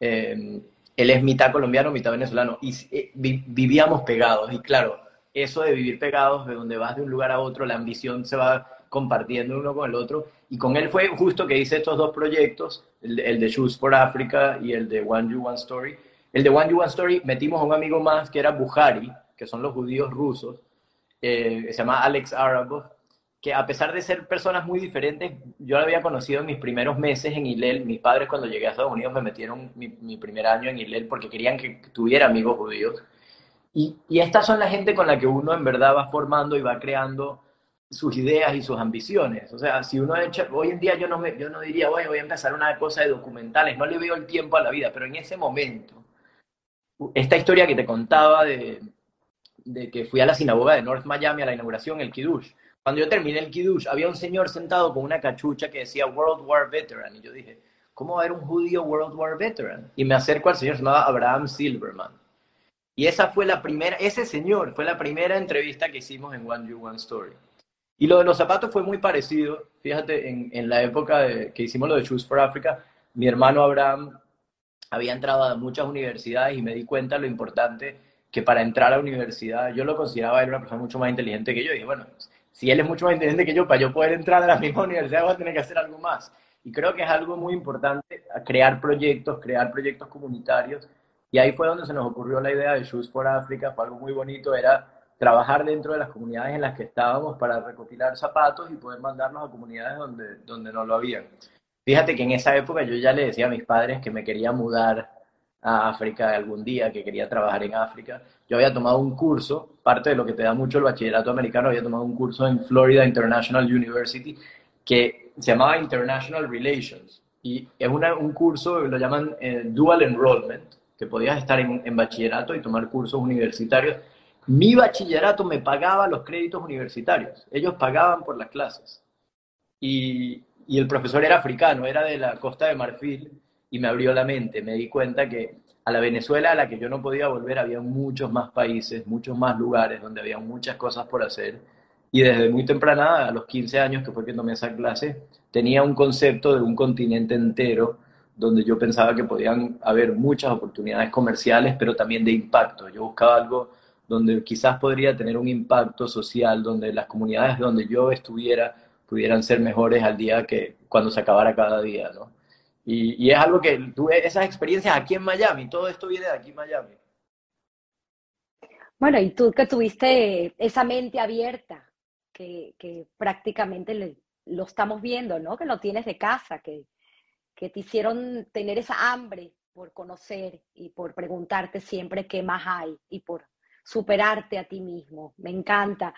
eh, él es mitad colombiano, mitad venezolano, y eh, vivíamos pegados. Y claro, eso de vivir pegados, de donde vas de un lugar a otro, la ambición se va compartiendo uno con el otro. Y con él fue justo que hice estos dos proyectos, el, de Shoes for Africa y el de One You One Story. El de One You One Story metimos a un amigo más que era Buhari, que son los judíos rusos, eh, se llama Alex Arabov, que a pesar de ser personas muy diferentes, yo lo había conocido en mis primeros meses en Hillel. Mis padres cuando llegué a Estados Unidos me metieron mi, primer año en Hillel porque querían que tuviera amigos judíos. Y, y, estas son la gente con la que uno en verdad va formando y va creando sus ideas y sus ambiciones. O sea, si uno echa, hoy en día yo no, me, yo no diría, voy a empezar una cosa de documentales, no le veo el tiempo a la vida, pero en ese momento, esta historia que te contaba de, que fui a la sinagoga de North Miami a la inauguración, el Kiddush, cuando yo terminé el Kiddush, había un señor sentado con una cachucha que decía World War Veteran. Y yo dije, ¿cómo va a haber un judío World War Veteran? Y me acerco al señor, se llamaba Abraham Silverman. Y esa fue la primera, ese señor fue la primera entrevista que hicimos en One You One Story. Y lo de los zapatos fue muy parecido. Fíjate, en, en la época que hicimos lo de Shoes for Africa, mi hermano Abraham había entrado a muchas universidades y me di cuenta lo importante que para entrar a la universidad, yo lo consideraba él una persona mucho más inteligente que yo. Y dije, bueno, si él es mucho más inteligente que yo, para yo poder entrar a la (laughs) misma universidad voy a tener que hacer algo más. Y creo que es algo muy importante crear proyectos, crear proyectos comunitarios. Y ahí fue donde se nos ocurrió la idea de Shoes for Africa, fue algo muy bonito, era trabajar dentro de las comunidades en las que estábamos para recopilar zapatos y poder mandarlos a comunidades donde, donde no lo habían. Fíjate que en esa época yo ya le decía a mis padres que me quería mudar a África algún día, que quería trabajar en África. Yo había tomado un curso, parte de lo que te da mucho el bachillerato americano, había tomado un curso en Florida International University que se llamaba International Relations. Y es un curso, lo llaman eh, Dual Enrollment, que podías estar en bachillerato y tomar cursos universitarios. Mi bachillerato me pagaba los créditos universitarios, ellos pagaban por las clases. Y, el profesor era africano, era de la costa de Marfil, y me abrió la mente. Me di cuenta que a la Venezuela a la que yo no podía volver había muchos más países, muchos más lugares donde había muchas cosas por hacer. Y desde muy temprana, a los 15 años que fue que tomé esa clase, tenía un concepto de un continente entero donde yo pensaba que podían haber muchas oportunidades comerciales, pero también de impacto. Yo buscaba algo donde quizás podría tener un impacto social, donde las comunidades donde yo estuviera pudieran ser mejores al día que cuando se acabara cada día, ¿no? Y, es algo que tuve esas experiencias aquí en Miami, todo esto viene de aquí en Miami. Bueno, y tú que tuviste esa mente abierta, que, que prácticamente lo estamos viendo, ¿no? Que lo tienes de casa, que, que te hicieron tener esa hambre por conocer y por preguntarte siempre qué más hay y por superarte a ti mismo. Me encanta.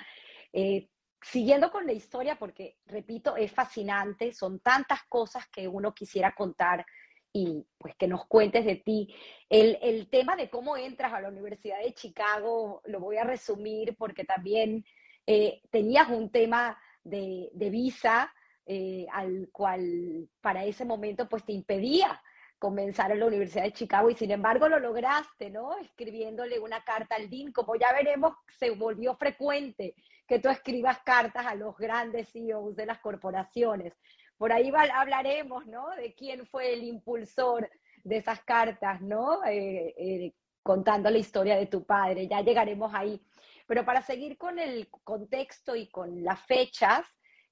Eh, siguiendo con la historia, porque repito, es fascinante, son tantas cosas que uno quisiera contar y pues que nos cuentes de ti. El, el, tema de cómo entras a la Universidad de Chicago lo voy a resumir porque también eh, tenías un tema de, de visa eh, al cual para ese momento pues te impedía comenzar en la Universidad de Chicago y sin embargo lo lograste, ¿no? Escribiéndole una carta al DIN, como ya veremos, se volvió frecuente que tú escribas cartas a los grandes CEOs de las corporaciones. Por ahí hablaremos, ¿no? De quién fue el impulsor de esas cartas, ¿no? Eh, eh, contando la historia de tu padre, ya llegaremos ahí. Pero para seguir con el contexto y con las fechas,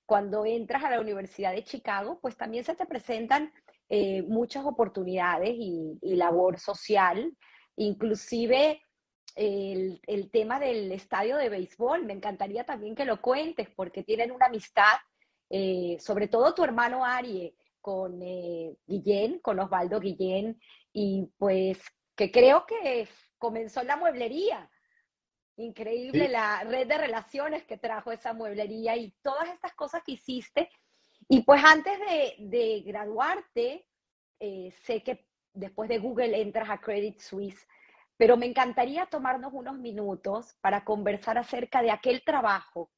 cuando entras a la Universidad de Chicago, pues también se te presentan eh, muchas oportunidades y, labor social, inclusive el, el, tema del estadio de béisbol. Me encantaría también que lo cuentes porque tienen una amistad, eh, sobre todo tu hermano Arie con eh, Guillén, con Osvaldo Guillén, y pues que creo que comenzó en la mueblería Increíble la red de relaciones que trajo esa mueblería y todas estas cosas que hiciste. Y pues antes de, graduarte, eh, sé que después de Google entras a Credit Suisse, pero me encantaría tomarnos unos minutos para conversar acerca de aquel trabajo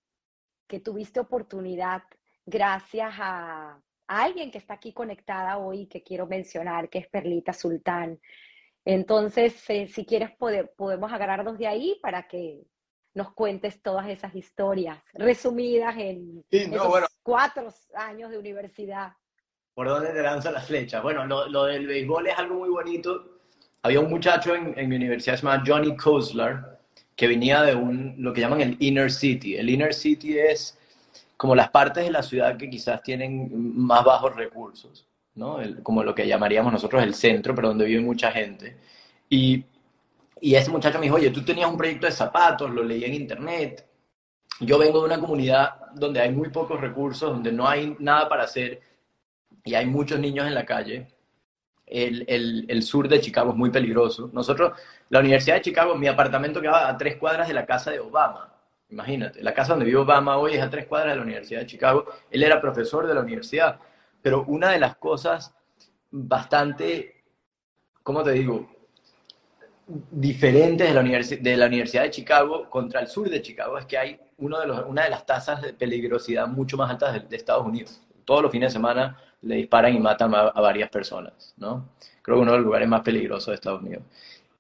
que tuviste oportunidad gracias a, alguien que está aquí conectada hoy que quiero mencionar, que es Perlita Sultán. Entonces, eh, si quieres, podemos agarrarnos de ahí para que nos cuentes todas esas historias resumidas en cuatro años de universidad. ¿Por dónde te lanza la flecha? Bueno, lo, del béisbol es algo muy bonito. Había un muchacho en, mi universidad, se llama Johnny Kozlar, que venía de un, lo que llaman el Inner City. El Inner City es como las partes de la ciudad que quizás tienen más bajos recursos. ¿no? como lo que llamaríamos nosotros el centro, pero donde vive mucha gente. Y, y ese muchacho me dijo, oye, tú tenías un proyecto de zapatos, lo leí en internet. Yo vengo de una comunidad donde hay muy pocos recursos, donde no hay nada para hacer y hay muchos niños en la calle. El, el, el, sur de Chicago es muy peligroso. Nosotros, la Universidad de Chicago, mi apartamento quedaba a tres cuadras de la casa de Obama. Imagínate, la casa donde vive Obama hoy es a tres cuadras de la Universidad de Chicago. Él era profesor de la universidad pero una de las cosas bastante, ¿cómo te digo? Diferentes de la, de la Universidad de Chicago contra el sur de Chicago es que hay uno de los, una de las tasas de peligrosidad mucho más altas de, Estados Unidos. Todos los fines de semana le disparan y matan a, varias personas, ¿no? Creo que uno de los lugares más peligrosos de Estados Unidos.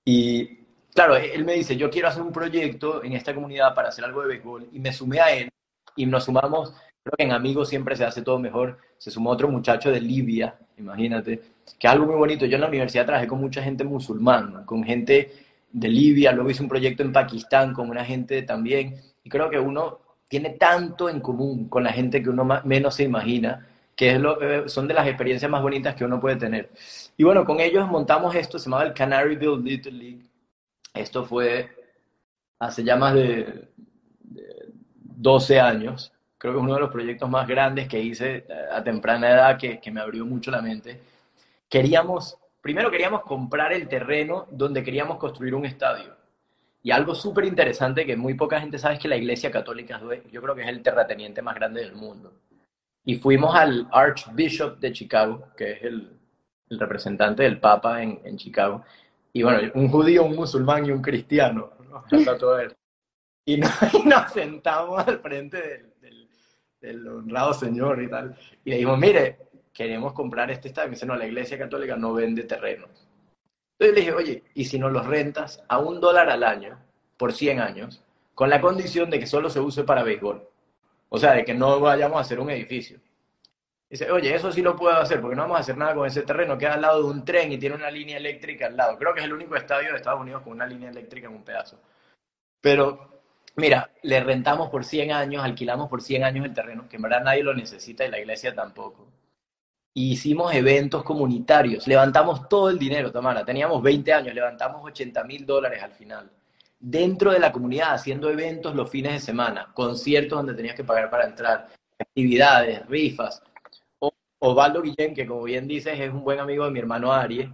Y claro, él me dice, yo quiero hacer un proyecto en esta comunidad para hacer algo de béisbol y me sumé a él y nos sumamos Creo que en amigos siempre se hace todo mejor. Se sumó otro muchacho de Libia, imagínate, que es algo muy bonito. Yo en la universidad trabajé con mucha gente musulmán, con gente de Libia, luego hice un proyecto en Pakistán con una gente también. Y creo que uno tiene tanto en común con la gente que uno menos se imagina, que es lo, eh, son de las experiencias más bonitas que uno puede tener. Y bueno, con ellos montamos esto, se llamaba el Canaryville Little League. Esto fue hace ya más de, de 12 años creo que es uno de los proyectos más grandes que hice eh, a temprana edad que, que me abrió mucho la mente. Queríamos, primero queríamos comprar el terreno donde queríamos construir un estadio. Y algo súper interesante que muy poca gente sabe es que la Iglesia Católica, yo creo que es el terrateniente más grande del mundo. Y fuimos al Archbishop de Chicago, que es el, representante del Papa en, Chicago. Y bueno, un judío, un musulmán y un cristiano. ¿no? (laughs) (laughs) Y, nos, sentamos al frente del, el honrado señor y tal. Y le dijimos, mire, queremos comprar este estadio. Me dice, no, la iglesia católica no vende terrenos. Entonces le dije, oye, ¿y si nos los rentas a un dólar al año por 100 años, con la condición de que solo se use para béisbol? O sea, de que no vayamos a hacer un edificio. Dice, oye, eso sí lo puedo hacer, porque no vamos a hacer nada con ese terreno, queda al lado de un tren y tiene una línea eléctrica al lado. Creo que es el único estadio de Estados Unidos con una línea eléctrica en un pedazo. Pero Mira, le rentamos por 100 años, alquilamos por 100 años el terreno, que en verdad nadie lo necesita y la iglesia tampoco. Hicimos eventos comunitarios, levantamos todo el dinero, Tamara, teníamos 20 años, levantamos 80 mil dólares al final. Dentro de la comunidad, haciendo eventos los fines de semana, conciertos donde tenías que pagar para entrar, actividades, rifas. Osvaldo Guillén, que como bien dices es un buen amigo de mi hermano Aries,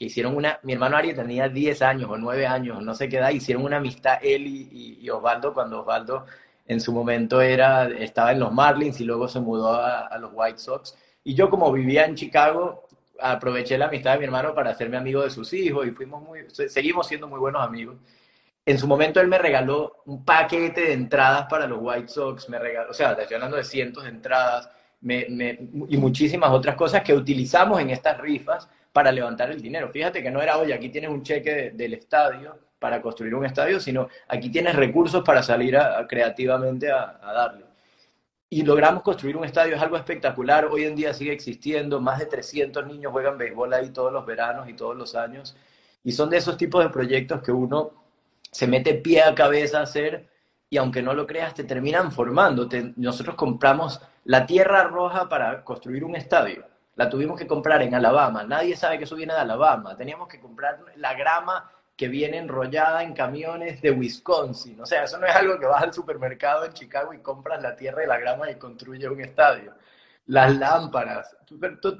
que hicieron una, mi hermano Ari tenía 10 años o 9 años, no sé qué edad, hicieron una amistad él y, Osvaldo cuando Osvaldo en su momento era, estaba en los Marlins y luego se mudó a, los White Sox. Y yo como vivía en Chicago, aproveché la amistad de mi hermano para hacerme amigo de sus hijos y fuimos muy, seguimos siendo muy buenos amigos. En su momento él me regaló un paquete de entradas para los White Sox, me regaló, o sea, estoy hablando de cientos de entradas y muchísimas otras cosas que utilizamos en estas rifas para levantar el dinero. Fíjate que no era, oye, aquí tienes un cheque del estadio para construir un estadio, sino aquí tienes recursos para salir creativamente a darle y logramos construir un estadio, es algo espectacular, hoy en día sigue existiendo, más de 300 niños juegan béisbol ahí todos los veranos y todos los años, y son de esos tipos de proyectos que uno se mete pie a cabeza a hacer y aunque no lo creas, te terminan formando. nosotros compramos la tierra roja para construir un estadio, la tuvimos que comprar en Alabama, nadie sabe que eso viene de Alabama, teníamos que comprar la grama que viene enrollada en camiones de Wisconsin. O sea, eso no es algo que vas al supermercado en Chicago y compras la tierra y la grama y construyes un estadio. Las lámparas,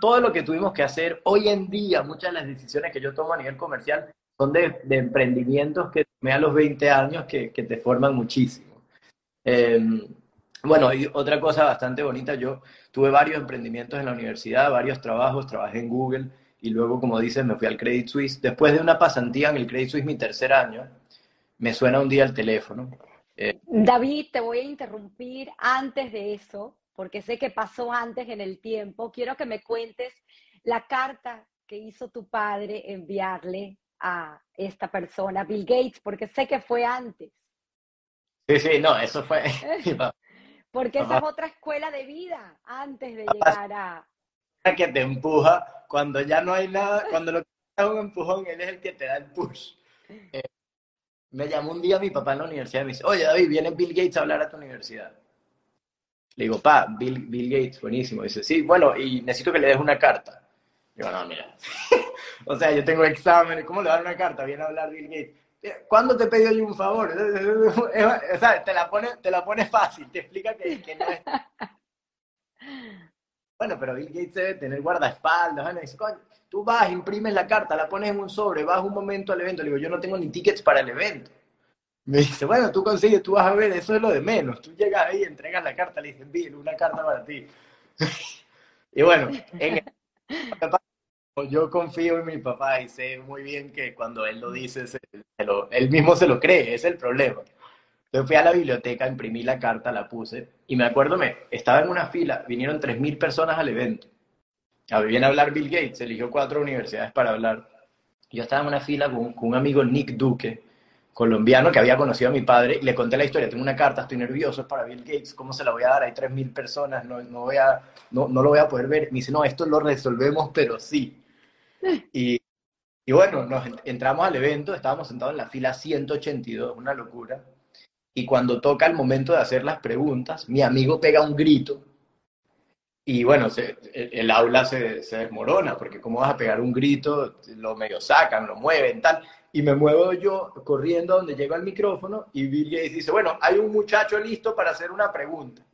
todo lo que tuvimos que hacer hoy en día, muchas de las decisiones que yo tomo a nivel comercial son de, emprendimientos que tomé a los 20 años que, te forman muchísimo. Em, bueno, y otra cosa bastante bonita, yo tuve varios emprendimientos en la universidad, varios trabajos, trabajé en Google, y luego, como dices, me fui al Credit Suisse. Después de una pasantía en el Credit Suisse, mi tercer año, me suena un día el teléfono. Eh, David, te voy a interrumpir antes de eso, porque sé que pasó antes en el tiempo. Quiero que me cuentes la carta que hizo tu padre enviarle a esta persona, Bill Gates, porque sé que fue antes. Sí, sí, no, eso fue. (laughs) (laughs) porque esa es otra escuela de vida antes de llegar a. Que te empuja cuando ya no hay nada, cuando lo que da un empujón, él es el que te da el push. Eh, me llamó un día mi papá en la universidad y me dice, oye David, viene Bill Gates a hablar a tu universidad. Le digo, pa, Bill, Bill Gates, buenísimo. Dice, sí, bueno, y necesito que le des una carta. Digo, no, mira. (laughs) o sea, yo tengo exámenes, ¿cómo le dar una carta? Viene a hablar Bill Gates. Eh, ¿Cuándo te yo un favor? (laughs) o sea, te la pone, te la pone fácil, te explica que, que no es (laughs) bueno, pero Bill Gates debe tener guardaespaldas. Bueno, dice, tú vas, imprimes la carta, la pones en un sobre, vas un momento al evento. Le digo, yo no tengo ni tickets para el evento. Me dice, bueno, tú consigues, tú vas a ver, eso es lo de menos. Tú llegas ahí, entregas la carta, le dices, Bill, una carta para ti. (laughs) y bueno, en yo confío en mi papá y sé muy bien que cuando él lo dice, él mismo se lo cree, es el problema. Entonces fui a la biblioteca, imprimí la carta, la puse, y me acuerdo, me, estaba en una fila, vinieron 3.000 personas al evento. A viene a hablar Bill Gates, eligió cuatro universidades para hablar. Yo estaba en una fila con, un amigo Nick Duque, colombiano, que había conocido a mi padre, y le conté la historia, tengo una carta, estoy nervioso, es para Bill Gates, ¿cómo se la voy a dar? Hay 3.000 personas, no, no, voy a, no, no, lo voy a poder ver. Me dice, no, esto lo resolvemos, pero sí. (laughs) Y, y bueno, nos entramos al evento, estábamos sentados en la fila 182, una locura y cuando toca el momento de hacer las preguntas, mi amigo pega un grito y bueno, el, aula se, se, desmorona, porque cómo vas a pegar un grito, lo medio sacan, lo mueven, tal. Y me muevo yo corriendo donde llego al micrófono y Bill Gates dice, bueno, hay un muchacho listo para hacer una pregunta.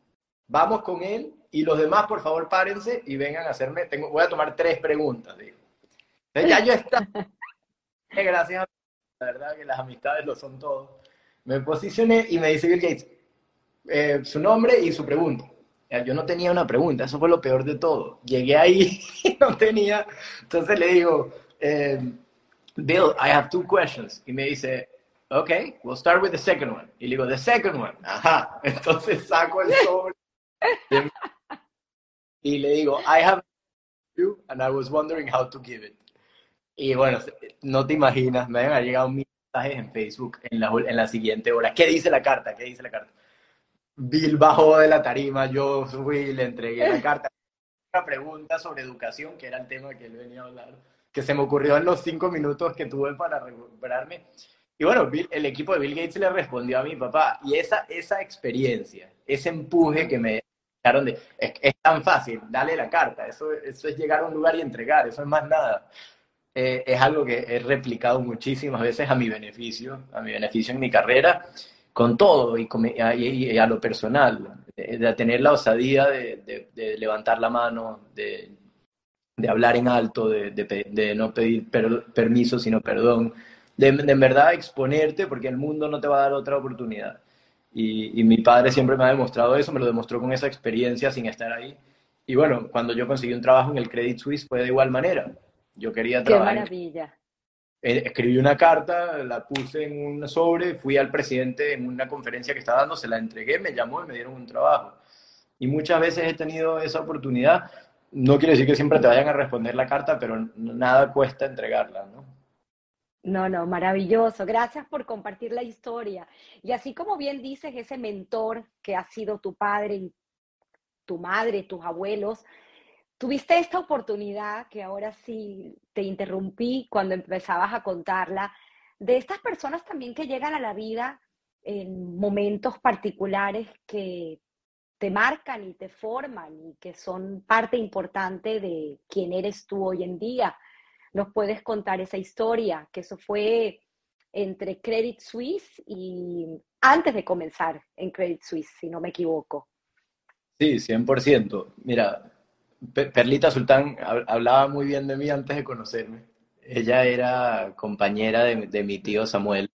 Vamos con él y los demás, por favor, párense y vengan a hacerme, tengo, voy a tomar tres preguntas, digo. ya yo está. (laughs) Gracias a la verdad que las amistades lo son todo. Me posicioné y me dice Bill Gates eh, su nombre y su pregunta. Yo no tenía una pregunta, eso fue lo peor de todo. Llegué ahí (laughs) y no tenía. Entonces le digo, eh, Bill, I have two questions. Y me dice, okay, we'll start with the second one. Y le digo, the second one. Ajá. (laughs) Entonces saco el sobre. y le digo, I have you and I was wondering how to give it. Y bueno, no te imaginas, me han llegado mil en Facebook en la, en la siguiente hora. ¿Qué dice la carta? ¿Qué dice la carta? Bill bajó de la tarima, yo subí, le entregué la carta. Una pregunta sobre educación, que era el tema que él venía a hablar, que se me ocurrió en los cinco minutos que tuve para recuperarme. Y bueno, el equipo de Bill Gates le respondió a mi papá. Y esa, esa experiencia, ese empuje que me dejaron de... Es, es tan fácil, dale la carta. Eso, eso es llegar a un lugar y entregar, eso es más nada. Eh, es algo que he replicado muchísimas veces a mi beneficio, a mi beneficio en mi carrera, con todo y, a, lo personal, de, tener la osadía de, levantar la mano, de, hablar en alto, de, no pedir permiso, sino perdón, de, en verdad exponerte porque el mundo no te va a dar otra oportunidad. Y, y mi padre siempre me ha demostrado eso, me lo demostró con esa experiencia sin estar ahí Y bueno, cuando yo conseguí un trabajo en el Credit Suisse fue de igual manera. Yo quería trabajar. Qué maravilla. Eh, escribí una carta, la puse en un sobre, fui al presidente en una conferencia que estaba dando, se la entregué, me llamó y me dieron un trabajo. Y muchas veces he tenido esa oportunidad. No quiere decir que siempre te vayan a responder la carta, pero nada cuesta entregarla, ¿no? No, no, maravilloso. Gracias por compartir la historia. Y así como bien dices, ese mentor que ha sido tu padre y tu madre, tus abuelos, tuviste esta oportunidad, que ahora sí te interrumpí cuando empezabas a contarla, de estas personas también que llegan a la vida en momentos particulares que te marcan y te forman y que son parte importante de quién eres tú hoy en día. ¿Nos puedes contar esa historia? Que eso fue entre Credit Suisse y antes de comenzar en Credit Suisse, si no me equivoco. Sí, 100%. Mira, Perlita Sultán hablaba muy bien de mí antes de conocerme. Ella era compañera de, mi tío Samuel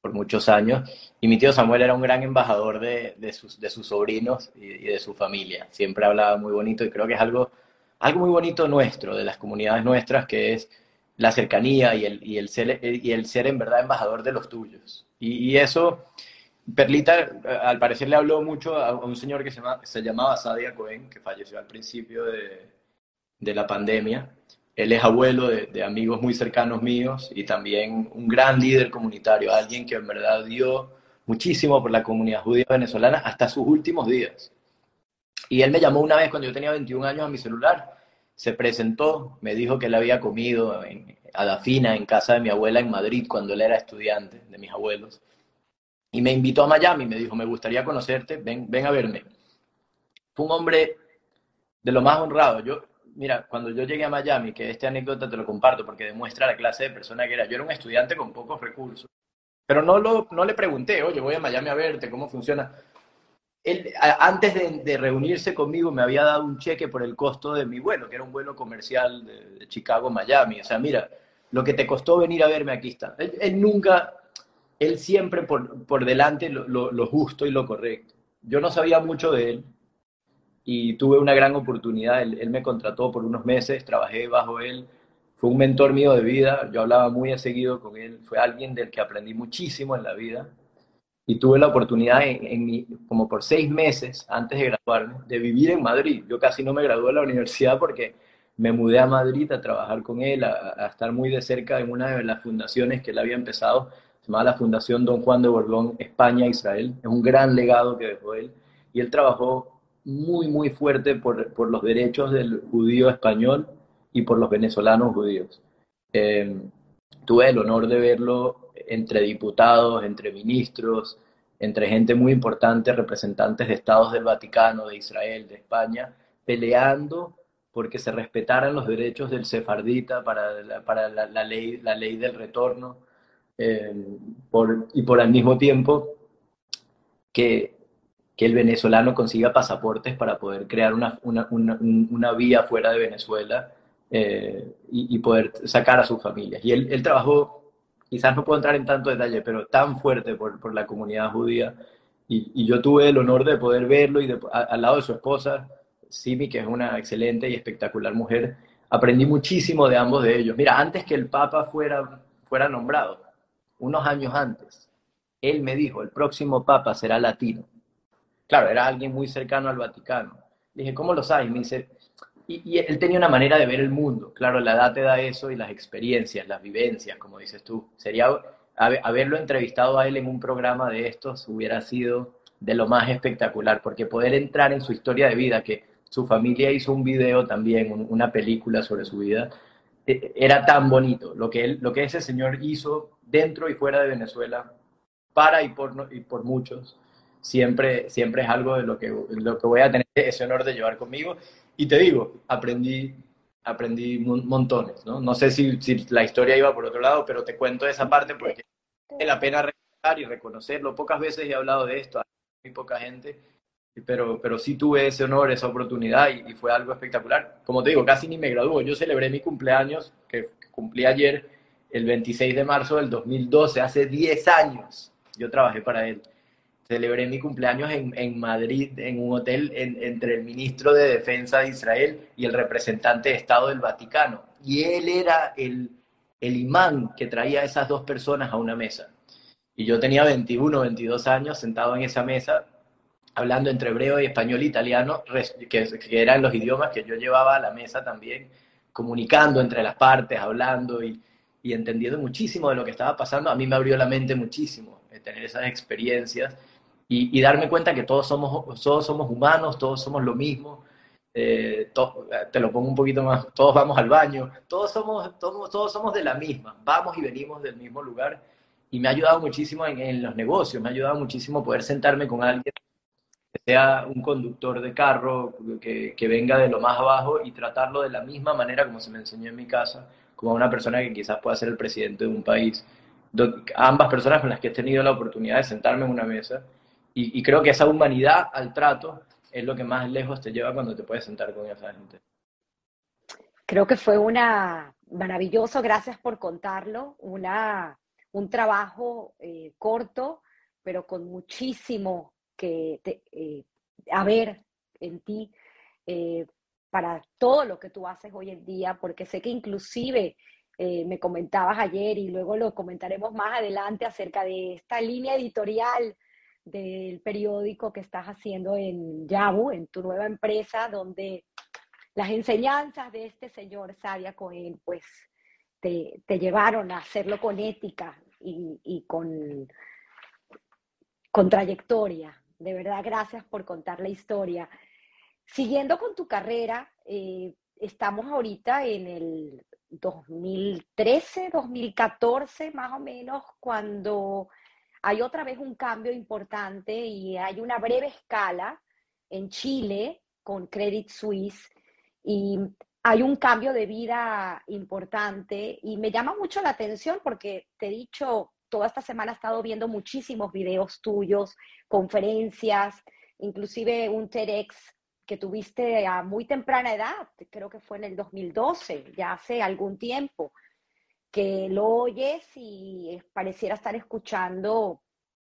por muchos años y mi tío Samuel era un gran embajador de, sus, de sus, sobrinos y, de su familia. Siempre hablaba muy bonito y creo que es algo, algo muy bonito nuestro, de las comunidades nuestras, que es la cercanía y el, y el, ser, y el ser en verdad embajador de los tuyos. Y, eso, Perlita al parecer le habló mucho a un señor que se, llamaba Sadia Cohen, que falleció al principio de, de la pandemia. Él es abuelo de, de, amigos muy cercanos míos y también un gran líder comunitario, alguien que en verdad dio muchísimo por la comunidad judía venezolana hasta sus últimos días. Y él me llamó una vez cuando yo tenía 21 años a mi celular se presentó, me dijo que él había comido en, a Dafina, en casa de mi abuela en Madrid, cuando él era estudiante de mis abuelos. Y me invitó a Miami, me dijo, me gustaría conocerte, ven, ven a verme. Fue un hombre de lo más honrado. Yo, mira, cuando yo llegué a Miami, que esta anécdota te lo comparto porque demuestra la clase de persona que era. Yo era un estudiante con pocos recursos, pero no, lo, no le pregunté, oye, voy a Miami a verte, ¿cómo funciona? él, antes de, reunirse conmigo me había dado un cheque por el costo de mi vuelo, que era un vuelo comercial de, Chicago Miami. O sea, mira, lo que te costó venir a verme aquí está. Él, nunca, él siempre por, por delante lo, lo, justo y lo correcto. Yo no sabía mucho de él y tuve una gran oportunidad. Él, me contrató por unos meses, trabajé bajo él. Fue un mentor mío de vida, yo hablaba muy a seguido con él, fue alguien del que aprendí muchísimo en la vida y tuve la oportunidad, en, como por seis meses antes de graduarme, de vivir en Madrid. Yo casi no me gradué de la universidad porque me mudé a Madrid a trabajar con él, a, estar muy de cerca en una de las fundaciones que él había empezado, se llamaba la Fundación Don Juan de Borbón España-Israel. Es un gran legado que dejó él. Y él trabajó muy, muy fuerte por, por los derechos del judío español y por los venezolanos judíos. Eh, tuve el honor de verlo entre diputados, entre ministros, entre gente muy importante, representantes de estados del Vaticano, de Israel, de España, peleando porque se respetaran los derechos del sefardita para para la, ley, la ley del retorno eh, por, y por al mismo tiempo que, que, el venezolano consiga pasaportes para poder crear una, una, una, vía fuera de Venezuela eh, y, y, poder sacar a sus familias. Y él, él trabajó quizás no puedo entrar en tanto detalle, pero tan fuerte por, por la comunidad judía. Y, y, yo tuve el honor de poder verlo y al lado de su esposa, Simi, que es una excelente y espectacular mujer, aprendí muchísimo de ambos de ellos. Mira, antes que el Papa fuera, fuera nombrado, unos años antes, él me dijo, el próximo Papa será latino. Claro, era alguien muy cercano al Vaticano. Dije, ¿cómo lo sabes? Me dice, y, él tenía una manera de ver el mundo. Claro, la edad te da eso y las experiencias, las vivencias, como dices tú. Sería haberlo entrevistado a él en un programa de estos hubiera sido de lo más espectacular, porque poder entrar en su historia de vida, que su familia hizo un video también, una película sobre su vida, era tan bonito. Lo que, él, lo que ese señor hizo dentro y fuera de Venezuela, para y por, y por muchos, siempre, siempre es algo de lo que, lo que voy a tener ese honor de llevar conmigo. Y te digo, aprendí, aprendí montones, ¿no? No sé si, si la historia iba por otro lado, pero te cuento esa parte porque vale la pena recordar y reconocerlo. Pocas veces he hablado de esto, hay muy poca gente, pero, pero sí tuve ese honor, esa oportunidad y, fue algo espectacular. Como te digo, casi ni me graduó. Yo celebré mi cumpleaños, que cumplí ayer, el 26 de marzo del 2012, hace 10 años. Yo trabajé para él. celebré mi cumpleaños en, en Madrid, en un hotel entre el ministro de Defensa de Israel y el representante de Estado del Vaticano. Y él era el, el imán que traía a esas dos personas a una mesa. Y yo tenía 21, 22 años sentado en esa mesa, hablando entre hebreo y español e italiano, que, eran los idiomas que yo llevaba a la mesa también, comunicando entre las partes, hablando y, y entendiendo muchísimo de lo que estaba pasando. A mí me abrió la mente muchísimo eh, tener esas experiencias y, darme cuenta que todos somos, todos somos humanos, todos somos lo mismo. Eh, te lo pongo un poquito más, todos vamos al baño, todos somos, todos, todos somos de la misma, vamos y venimos del mismo lugar y me ha ayudado muchísimo en, los negocios, me ha ayudado muchísimo poder sentarme con alguien sea un conductor de carro, que, que, venga de lo más abajo y tratarlo de la misma manera como se me enseñó en mi casa, como una persona que quizás pueda ser el presidente de un país. Ambas personas con las que he tenido la oportunidad de sentarme en una mesa y, creo que esa humanidad al trato es lo que más lejos te lleva cuando te puedes sentar con esa gente. Creo que fue una maravilloso, gracias por contarlo, una, un trabajo eh, corto, pero con muchísimo que eh, haber en ti eh, para todo lo que tú haces hoy en día, porque sé que inclusive me comentabas ayer y luego lo comentaremos más adelante acerca de esta línea editorial del periódico que estás haciendo en Yabu, en tu nueva empresa, donde las enseñanzas de este señor Sadia Cohen, pues te, llevaron a hacerlo con ética y, con, con trayectoria. De verdad, gracias por contar la historia. Siguiendo con tu carrera, eh, estamos ahorita en el 2013, 2014 más o menos, cuando hay otra vez un cambio importante y hay una breve escala en Chile con Credit Suisse y hay un cambio de vida importante y me llama mucho la atención porque te he dicho, toda esta semana he estado viendo muchísimos videos tuyos, conferencias, inclusive un TEDx que tuviste a muy temprana edad, creo que fue en el 2012, ya hace algún tiempo que lo oyes y pareciera estar escuchando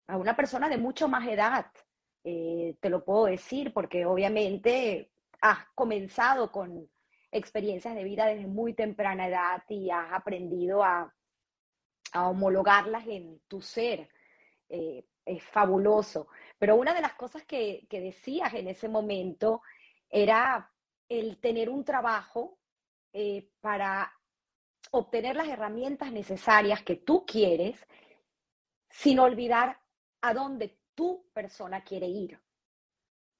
a una persona de mucho más edad, eh, te lo puedo decir, porque obviamente has comenzado con experiencias de vida desde muy temprana edad y has aprendido a, homologarlas en tu ser. Eh, es fabuloso. Pero una de las cosas que, que decías en ese momento era el tener un trabajo eh, para obtener las herramientas necesarias que tú quieres, sin olvidar a dónde tu persona quiere ir.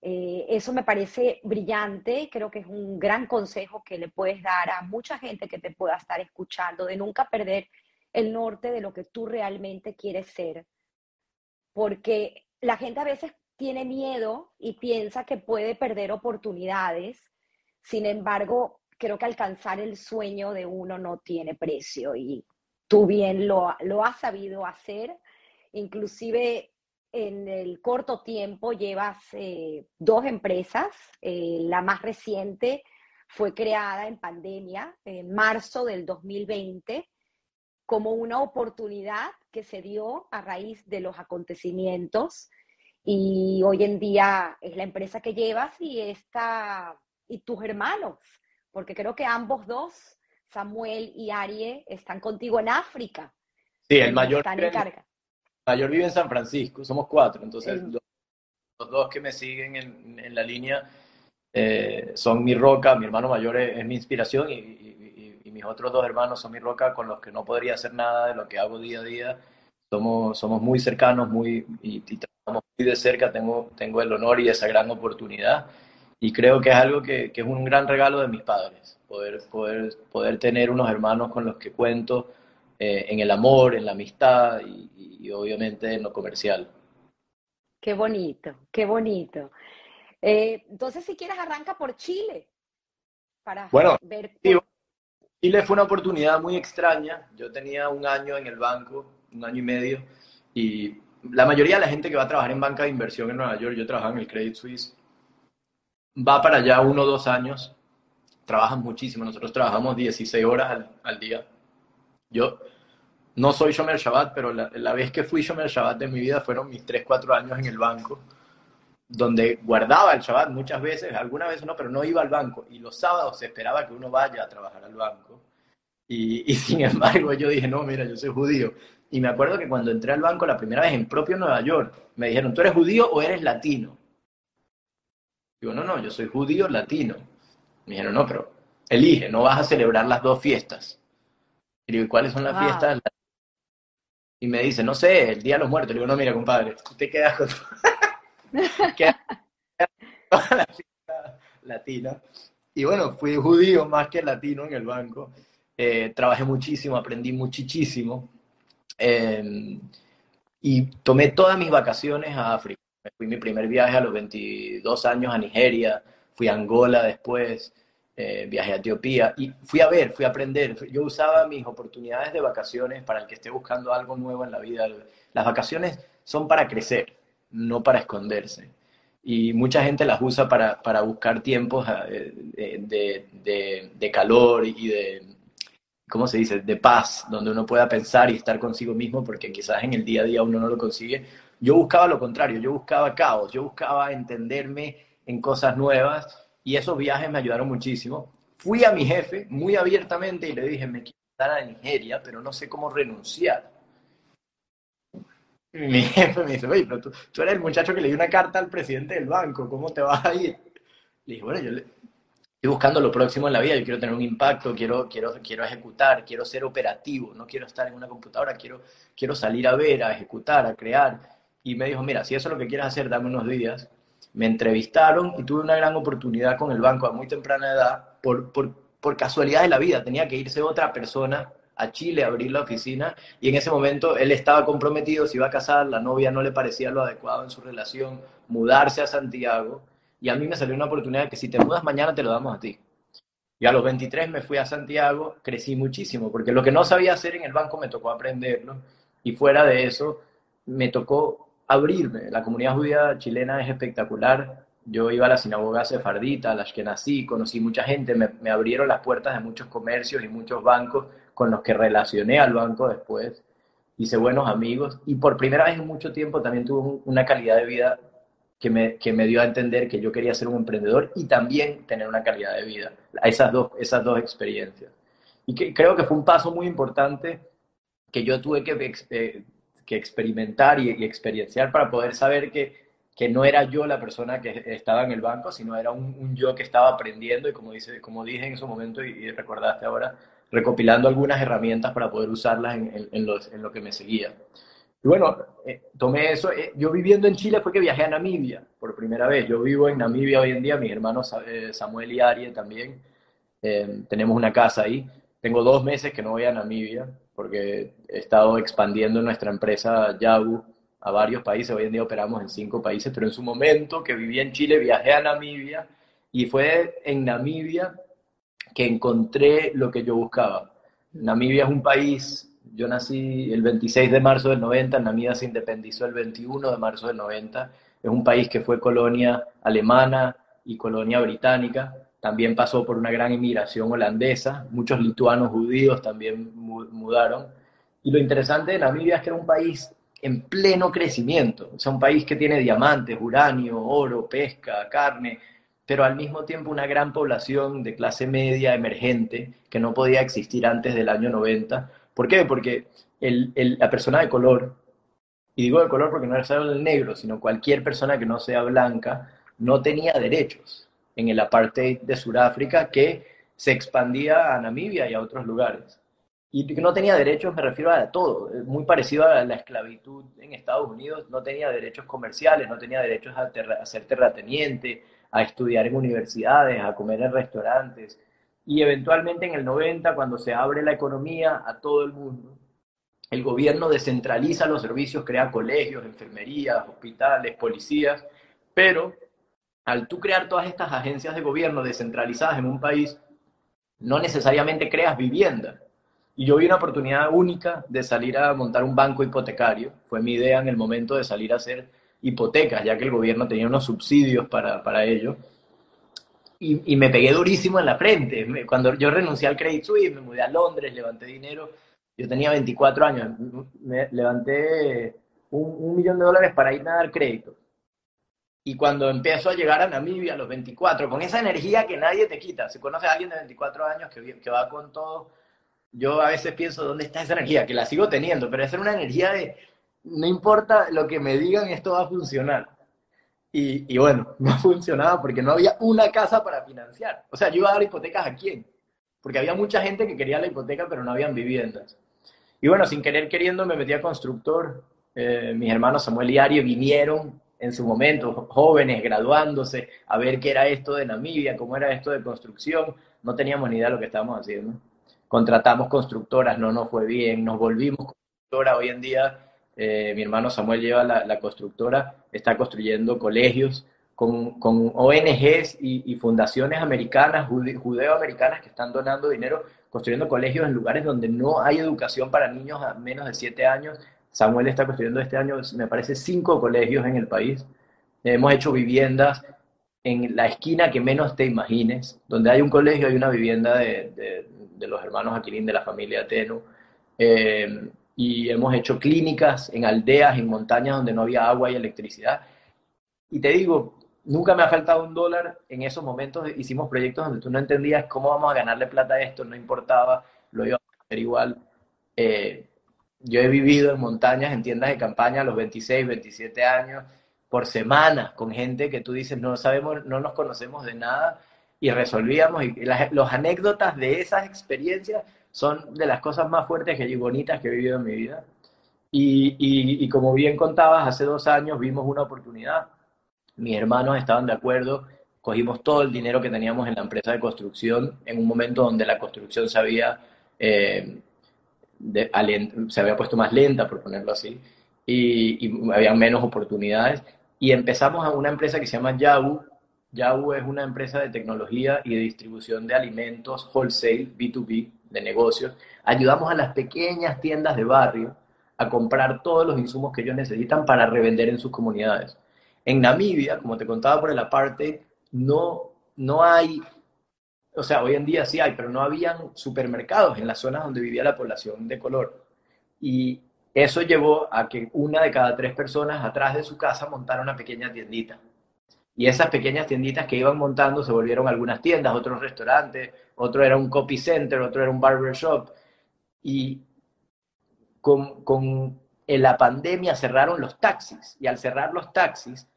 Eh, eso me parece brillante, creo que es un gran consejo que le puedes dar a mucha gente que te pueda estar escuchando, de nunca perder el norte de lo que tú realmente quieres ser, porque la gente a veces tiene miedo y piensa que puede perder oportunidades, sin embargo, creo que alcanzar el sueño de uno no tiene precio y tú bien lo, lo has sabido hacer. Inclusive en el corto tiempo llevas eh, dos empresas. Eh, la más reciente fue creada en pandemia, en marzo del 2020, como una oportunidad que se dio a raíz de los acontecimientos. Y hoy en día es la empresa que llevas y, esta, y tus hermanos porque creo que ambos dos, Samuel y Arie, están contigo en África. Sí, el mayor, están en carga. mayor vive en San Francisco, somos cuatro, entonces los, dos que me siguen en, la línea eh, son mi roca, mi hermano mayor es, mi inspiración y, mis otros dos hermanos son mi roca con los que no podría hacer nada de lo que hago día a día. Somos, somos muy cercanos muy, y, trabajamos muy de cerca, tengo, tengo el honor y esa gran oportunidad y creo que es algo que, que, es un gran regalo de mis padres, poder, poder, poder tener unos hermanos con los que cuento eh, en el amor, en la amistad y, obviamente en lo comercial. Qué bonito, qué bonito. Eh, entonces, si quieres, arranca por Chile. Para bueno, ver. Chile fue una oportunidad muy extraña. Yo tenía un año en el banco, un año y medio, y la mayoría de la gente que va a trabajar en banca de inversión en Nueva York, yo trabajaba en el Credit Suisse, va para allá uno o dos años, trabajan muchísimo, nosotros trabajamos 16 horas al, día. Yo no soy Shomer Shabbat, pero la, la, vez que fui Shomer Shabbat de mi vida fueron mis 3, 4 años en el banco, donde guardaba el Shabbat muchas veces, algunas veces no, pero no iba al banco. Y los sábados se esperaba que uno vaya a trabajar al banco. Y, (laughs) y sin embargo yo dije, no, mira, yo soy judío. Y me acuerdo que cuando entré al banco la primera vez en propio Nueva York, me dijeron, ¿tú eres judío o eres latino? Digo, no, no, yo soy judío latino. Me dijeron, no, pero elige, no vas a celebrar las dos fiestas. Y digo, ¿y cuáles son las fiestas? Y me dice, no sé, el Día de los Muertos. Le digo, no, mira, compadre, te quedas con (laughs) toda la latina. Y bueno, fui judío más que latino en el banco. Eh, trabajé muchísimo, aprendí muchísimo. Eh, y tomé todas mis vacaciones a África. Fui mi primer viaje a los 22 años a Nigeria, fui a Angola después, eh, viajé a Etiopía y fui a ver, fui a aprender. Yo usaba mis oportunidades de vacaciones para el que esté buscando algo nuevo en la vida. Las vacaciones son para crecer, no para esconderse. Y mucha gente las usa para, para buscar tiempos eh, de, de, de, calor y de, ¿cómo se dice?, de paz, donde uno pueda pensar y estar consigo mismo, porque quizás en el día a día uno no lo consigue. Yo buscaba lo contrario, yo buscaba caos, yo buscaba entenderme en cosas nuevas y esos viajes me ayudaron muchísimo. Fui a mi jefe muy abiertamente y le dije, me quiero estar a Nigeria, pero no sé cómo renunciar. (laughs) mi jefe me dice, oye, pero tú, tú, eres el muchacho que le dio una carta al presidente del banco, ¿cómo te vas a ir? Le dije, bueno, yo le, estoy buscando lo próximo en la vida, yo quiero tener un impacto, quiero, quiero, quiero ejecutar, quiero ser operativo, no quiero estar en una computadora, quiero, quiero salir a ver, a ejecutar, a crear. Y me dijo, mira, si eso es lo que quieres hacer, dame unos días me entrevistaron y tuve una gran oportunidad con el banco a muy temprana edad, por, por, por casualidad de la vida, tenía que irse otra persona a Chile a abrir la oficina y en ese momento él estaba comprometido, se iba a casar, la novia no le parecía lo adecuado en su relación, mudarse a Santiago y a mí me salió una oportunidad que si te mudas mañana te lo damos a ti. Y a los 23 me fui a Santiago, crecí muchísimo, porque lo que no sabía hacer en el banco me tocó aprenderlo y fuera de eso me tocó abrirme. La comunidad judía chilena es espectacular. Yo iba a la sinagoga sefardita, a las que nací, conocí mucha gente, me, me, abrieron las puertas de muchos comercios y muchos bancos con los que relacioné al banco después. Hice buenos amigos y por primera vez en mucho tiempo también tuve una calidad de vida que me, que me dio a entender que yo quería ser un emprendedor y también tener una calidad de vida. Esas dos, esas dos experiencias. Y que, creo que fue un paso muy importante que yo tuve que eh, que experimentar y, y, experienciar para poder saber que, que, no era yo la persona que estaba en el banco, sino era un, yo que estaba aprendiendo y como, dice, como dije en su momento y, y recordaste ahora, recopilando algunas herramientas para poder usarlas en, lo que me seguía. Y bueno, eh, tomé eso. Eh, yo viviendo en Chile fue que viajé a Namibia por primera vez. Yo vivo en Namibia hoy en día, mis hermanos eh, Samuel y Arie también. Tenemos una casa ahí. Tengo dos meses que no voy a Namibia porque he estado expandiendo nuestra empresa Yabu a varios países. Hoy en día operamos en cinco países, pero en su momento que vivía en Chile viajé a Namibia y fue en Namibia que encontré lo que yo buscaba. Namibia es un país, yo nací el 26 de marzo del 90, Namibia se independizó el 21 de marzo del 90, es un país que fue colonia alemana y colonia británica, también pasó por una gran inmigración holandesa, muchos lituanos judíos también mudaron. Y lo interesante de Namibia es que era un país en pleno crecimiento, o sea, un país que tiene diamantes, uranio, oro, pesca, carne, pero al mismo tiempo una gran población de clase media emergente que no podía existir antes del año 90. ¿Por qué? Porque el, el, la persona de color, y digo de color porque no es solo el negro, sino cualquier persona que no sea blanca, no tenía derechos en el apartheid de Sudáfrica que se expandía a Namibia y a otros lugares. Y no tenía derechos, me refiero a todo, muy parecido a la esclavitud en Estados Unidos, no tenía derechos comerciales, no tenía derechos a, ter a ser terrateniente, a estudiar en universidades, a comer en restaurantes. Y eventualmente en el 90, cuando se abre la economía a todo el mundo, el gobierno descentraliza los servicios, crea colegios, enfermerías, hospitales, policías, pero al tú crear todas estas agencias de gobierno descentralizadas en un país, no necesariamente creas vivienda. Y yo vi una oportunidad única de salir a montar un banco hipotecario. Fue mi idea en el momento de salir a hacer hipotecas, ya que el gobierno tenía unos subsidios para, para ello. Y, y, me pegué durísimo en la frente. Cuando yo renuncié al Credit Suisse, me mudé a Londres, levanté dinero Yo tenía 24 años, me levanté un, un millón de dólares para ir a dar crédito. Y cuando empiezo a llegar a Namibia a los 24, con esa energía que nadie te quita, se conoce a alguien de 24 años que, que va con todo, yo a veces pienso, ¿dónde está esa energía? Que la sigo teniendo, pero es una energía de, no importa lo que me digan, esto va a funcionar. Y, y, bueno, (laughs) no funcionaba porque no había una casa para financiar. O sea, yo iba a dar hipotecas a quién? Porque había mucha gente que quería la hipoteca, pero no habían viviendas. Y bueno, sin querer queriendo me metí a constructor. Eh, mis hermanos Samuel y Ari vinieron en su momento, jóvenes, graduándose, a ver qué era esto de Namibia, cómo era esto de construcción. No teníamos ni idea de lo que estábamos haciendo. Contratamos constructoras, no nos fue bien, nos volvimos constructora. Hoy en día eh, mi hermano Samuel lleva la, constructora, está construyendo colegios con, con ONGs y, fundaciones americanas, judeo-americanas, que están donando dinero, construyendo colegios en lugares donde no hay educación para niños a menos de 7 años. Samuel está construyendo este año, me parece, cinco colegios en el país. Hemos hecho viviendas en la esquina que menos te imagines. Donde hay un colegio, hay una vivienda de, los hermanos Aquilín, de la familia Teno. Eh, y hemos hecho clínicas en aldeas, en montañas donde no había agua y electricidad. Y te digo, nunca me ha faltado un dólar. En esos momentos hicimos proyectos donde tú no entendías cómo vamos a ganarle plata a esto, no importaba, lo iba a hacer igual. Eh, yo he vivido en montañas, en tiendas de campaña a los 26, 27 años, por semanas, con gente que tú dices, no sabemos, no nos conocemos de nada, y resolvíamos. Y las los anécdotas de esas experiencias son de las cosas más fuertes y bonitas que he vivido en mi vida. Y, como bien contabas, hace dos años vimos una oportunidad. Mis hermanos estaban de acuerdo, cogimos todo el dinero que teníamos en la empresa de construcción en un momento donde la construcción se había, eh, se había puesto más lenta, por ponerlo así, y, y había menos oportunidades. Y empezamos a una empresa que se llama Yahoo. Yahoo es una empresa de tecnología y de distribución de alimentos wholesale, B2B, de negocios, ayudamos a las pequeñas tiendas de barrio a comprar todos los insumos que ellos necesitan para revender en sus comunidades. En Namibia, como te contaba por el apartheid, no, no hay, o sea, hoy en día sí hay, pero no habían supermercados en las zonas donde vivía la población de color. Y eso llevó a que una de cada tres personas atrás de su casa montara una pequeña tiendita. Y esas pequeñas tienditas que iban montando se volvieron algunas tiendas, otros restaurantes, otro era un copy center, otro era un barber shop. Y con, con la pandemia cerraron los taxis y al cerrar los taxis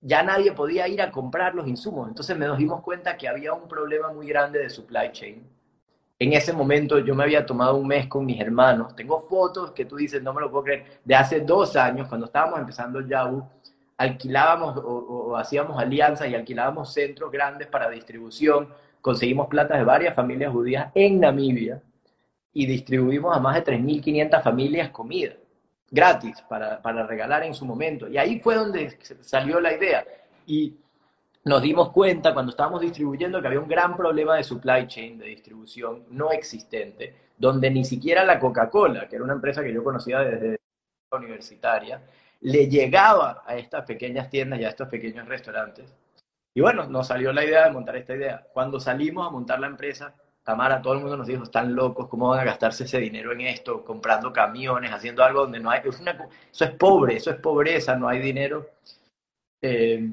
ya nadie podía ir a comprar los insumos. Entonces nos dimos cuenta que había un problema muy grande de supply chain. En ese momento yo me había tomado un mes con mis hermanos. Tengo fotos que tú dices, no me lo puedo creer, de hace dos años, cuando estábamos empezando el Yahoo, alquilábamos o, hacíamos alianzas y alquilábamos centros grandes para distribución, conseguimos plata de varias familias judías en Namibia y distribuimos a más de 3.500 familias comida gratis para, para, regalar en su momento. Y ahí fue donde salió la idea. Y nos dimos cuenta cuando estábamos distribuyendo que había un gran problema de supply chain, de distribución no existente, donde ni siquiera la Coca-Cola, que era una empresa que yo conocía desde la universitaria, le llegaba a estas pequeñas tiendas y a estos pequeños restaurantes. Y bueno, nos salió la idea de montar esta idea. Cuando salimos a montar la empresa, Tamara, todo el mundo nos dijo, están locos, ¿cómo van a gastarse ese dinero en esto? Comprando camiones, haciendo algo donde no hay... eso es pobre, eso es pobreza, no hay dinero. Eh,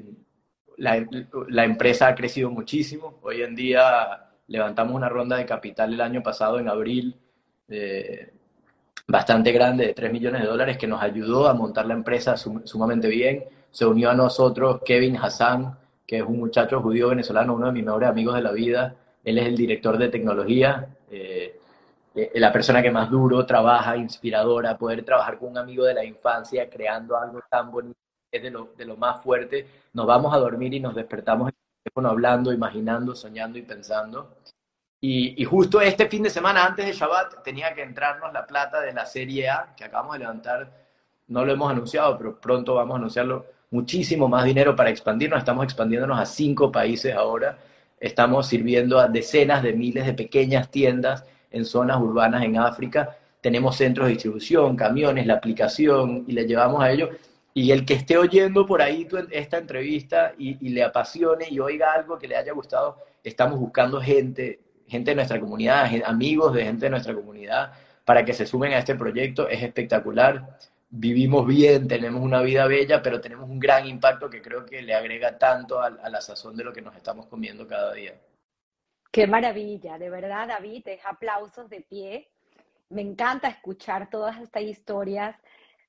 la, la, empresa ha crecido muchísimo. Hoy en día levantamos una ronda de capital el año pasado, en abril, eh, bastante grande de 3 millones de dólares que nos ayudó a montar la empresa sumamente bien. Se unió a nosotros Kevin Hassan, que es un muchacho judío venezolano, uno de mis mejores amigos de la vida. Él es el director de tecnología, eh, eh, la persona que más duro trabaja, inspiradora, poder trabajar con un amigo de la infancia creando algo tan bonito es de lo, de lo más fuerte. Nos vamos a dormir y nos despertamos hablando, imaginando, soñando y pensando. Y, justo este fin de semana, antes de Shabbat, tenía que entrarnos la plata de la Serie A, que acabamos de levantar, no lo hemos anunciado, pero pronto vamos a anunciarlo, muchísimo más dinero para expandirnos, estamos expandiéndonos a cinco países ahora, estamos sirviendo a decenas de miles de pequeñas tiendas en zonas urbanas en África, tenemos centros de distribución, camiones, la aplicación, y le llevamos a ellos. Y el que esté oyendo por ahí esta entrevista y, y le apasione y oiga algo que le haya gustado, estamos buscando gente gente de nuestra comunidad, amigos de gente de nuestra comunidad, para que se sumen a este proyecto. Es espectacular. Vivimos bien, tenemos una vida bella, pero tenemos un gran impacto que creo que le agrega tanto a, la sazón de lo que nos estamos comiendo cada día. Qué maravilla, de verdad, David, es aplausos de pie. Me encanta escuchar todas estas historias.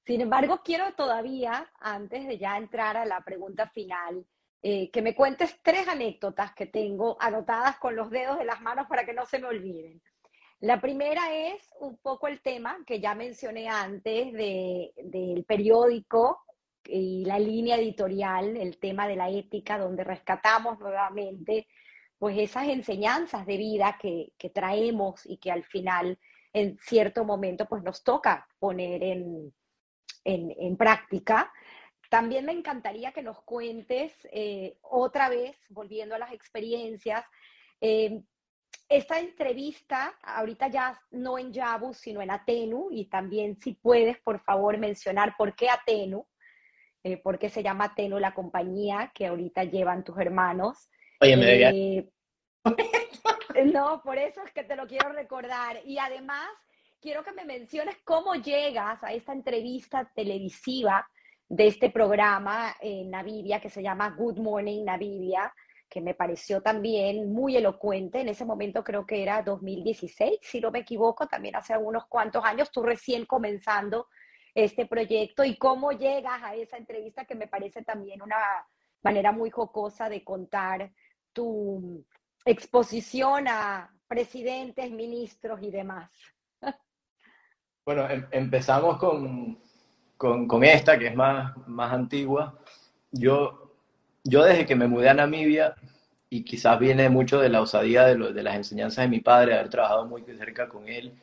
Sin embargo, quiero todavía, antes de ya entrar a la pregunta final, eh, que me cuentes tres anécdotas que tengo anotadas con los dedos de las manos para que no se me olviden. La primera es un poco el tema que ya mencioné antes de, del periódico y la línea editorial, el tema de la ética, donde rescatamos nuevamente pues esas enseñanzas de vida que, traemos y que al final en cierto momento pues nos toca poner en, práctica. También me encantaría que nos cuentes eh, otra vez, volviendo a las experiencias, eh, esta entrevista, ahorita ya no en Yabu, sino en Atenu, y también si puedes, por favor, mencionar por qué Atenu, eh, por qué se llama Atenu la compañía que ahorita llevan tus hermanos. Oye, me eh, (laughs) No, por eso es que te lo quiero recordar. Y además, quiero que me menciones cómo llegas a esta entrevista televisiva de este programa en Navivia que se llama Good Morning Navivia, que me pareció también muy elocuente. En ese momento creo que era 2016, si no me equivoco, también hace unos cuantos años, tú recién comenzando este proyecto y cómo llegas a esa entrevista que me parece también una manera muy jocosa de contar tu exposición a presidentes, ministros y demás. Bueno, em, empezamos con, con, esta, que es más, más antigua. Yo, yo desde que me mudé a Namibia, y quizás viene mucho de la osadía de, las enseñanzas de mi padre, haber trabajado muy cerca con él,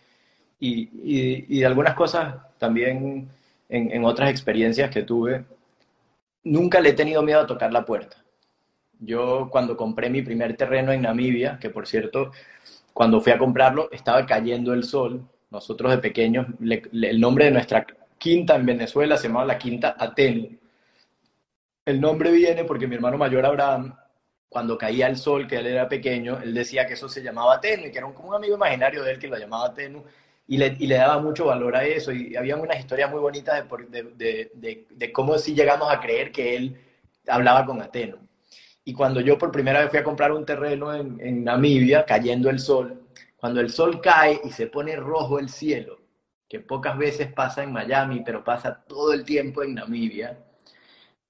y, y, de algunas cosas también en otras experiencias que tuve, nunca le he tenido miedo a tocar la puerta. Yo cuando compré mi primer terreno en Namibia, que por cierto, cuando fui a comprarlo estaba cayendo el sol, nosotros de pequeños, el nombre de nuestra quinta en Venezuela se llamaba la Quinta Atenu. El nombre viene porque mi hermano mayor Abraham, cuando caía el sol, que él era pequeño, él decía que eso se llamaba Atenu y que era un, amigo imaginario de él que lo llamaba Atenu y le, daba mucho valor a eso y había unas historias muy bonitas de, cómo si llegamos a creer que él hablaba con Atenu. Y cuando yo por primera vez fui a comprar un terreno en, Namibia, cayendo el sol, cuando el sol cae y se pone rojo el cielo, que pocas veces pasa en Miami, pero pasa todo el tiempo en Namibia,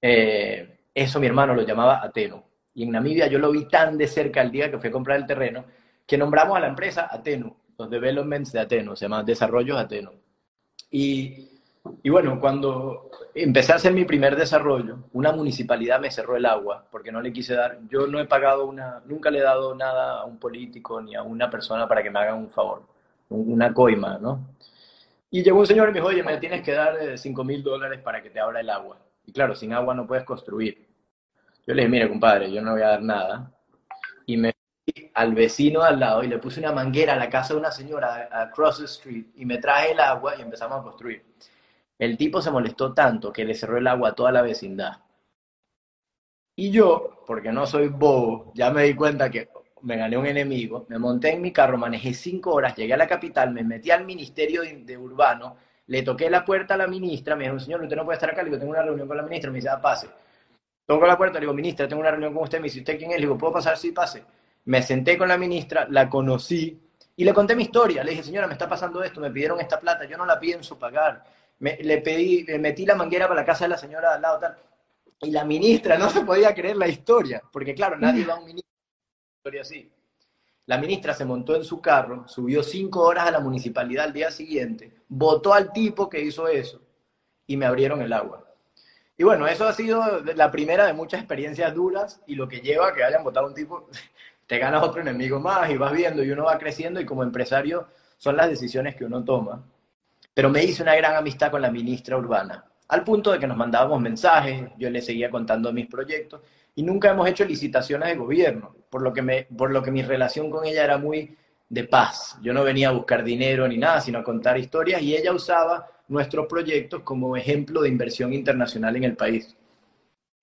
eh, eso mi hermano lo llamaba Ateno. Y en Namibia yo lo vi tan de cerca el día que fui a comprar el terreno, que nombramos a la empresa Ateno, los developments de Ateno, se llama Desarrollos Ateno. Y y bueno, cuando empecé a hacer mi primer desarrollo, una municipalidad me cerró el agua porque no le quise dar, yo no he pagado una, nunca le he dado nada a un político ni a una persona para que me hagan un favor, una coima, ¿no? Y llegó un señor y me dijo, oye, me tienes que dar 5 eh, mil dólares para que te abra el agua. Y claro, sin agua no puedes construir. Yo le dije, mire, compadre, yo no voy a dar nada. Y me fui al vecino al lado y le puse una manguera a la casa de una señora, across the street, y me traje el agua y empezamos a construir. El tipo se molestó tanto que le cerró el agua a toda la vecindad. Y yo, porque no soy bobo, ya me di cuenta que me gané un enemigo, me monté en mi carro, manejé cinco horas, llegué a la capital, me metí al Ministerio de, Urbano, le toqué la puerta a la ministra, me dijo, señor, usted no puede estar acá, le digo, tengo una reunión con la ministra, me dice, ah, pase. Toco la puerta, le digo, ministra, tengo una reunión con usted, me dice, ¿usted quién es? Le digo, ¿puedo pasar? Sí, pase. Me senté con la ministra, la conocí y le conté mi historia. Le dije, señora, me está pasando esto, me pidieron esta plata, yo no la pienso pagar le pedí, le metí la manguera para la casa de la señora al lado, tal. Y la ministra no se podía creer la historia, porque claro, nadie va a un ministro así. La ministra se montó en su carro, subió cinco horas a la municipalidad al día siguiente, votó al tipo que hizo eso y me abrieron el agua. Y bueno, eso ha sido la primera de muchas experiencias duras y lo que lleva a que hayan votado un tipo, (laughs) te ganas otro enemigo más y vas viendo y uno va creciendo y como empresario son las decisiones que uno toma pero me hice una gran amistad con la ministra urbana, al punto de que nos mandábamos mensajes, yo le seguía contando mis proyectos y nunca hemos hecho licitaciones de gobierno, por lo que, por lo que mi relación con ella era muy de paz. Yo no venía a buscar dinero ni nada, sino a contar historias y ella usaba nuestros proyectos como ejemplo de inversión internacional en el país.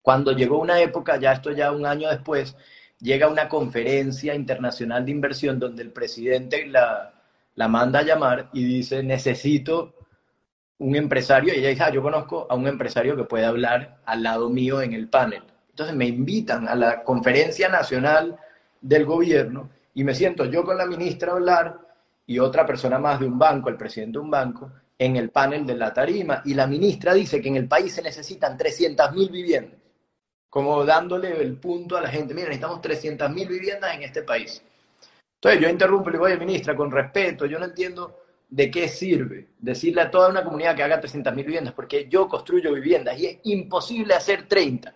Cuando llegó una época, ya esto ya un año después, llega una conferencia internacional de inversión donde el presidente la, la manda a llamar y dice, necesito un empresario, y ella dice, ah, yo conozco a un empresario que puede hablar al lado mío en el panel. Entonces me invitan a la conferencia nacional del gobierno y me siento yo con la ministra a hablar y otra persona más de un banco, el presidente de un banco, en el panel de la tarima. Y la ministra dice que en el país se necesitan 300.000 viviendas, como dándole el punto a la gente, mira, necesitamos 300.000 viviendas en este país. Entonces yo interrumpo y le digo, oye, ministra, con respeto, yo no entiendo de qué sirve decirle a toda una comunidad que haga 300.000 viviendas, porque yo construyo viviendas y es imposible hacer 30.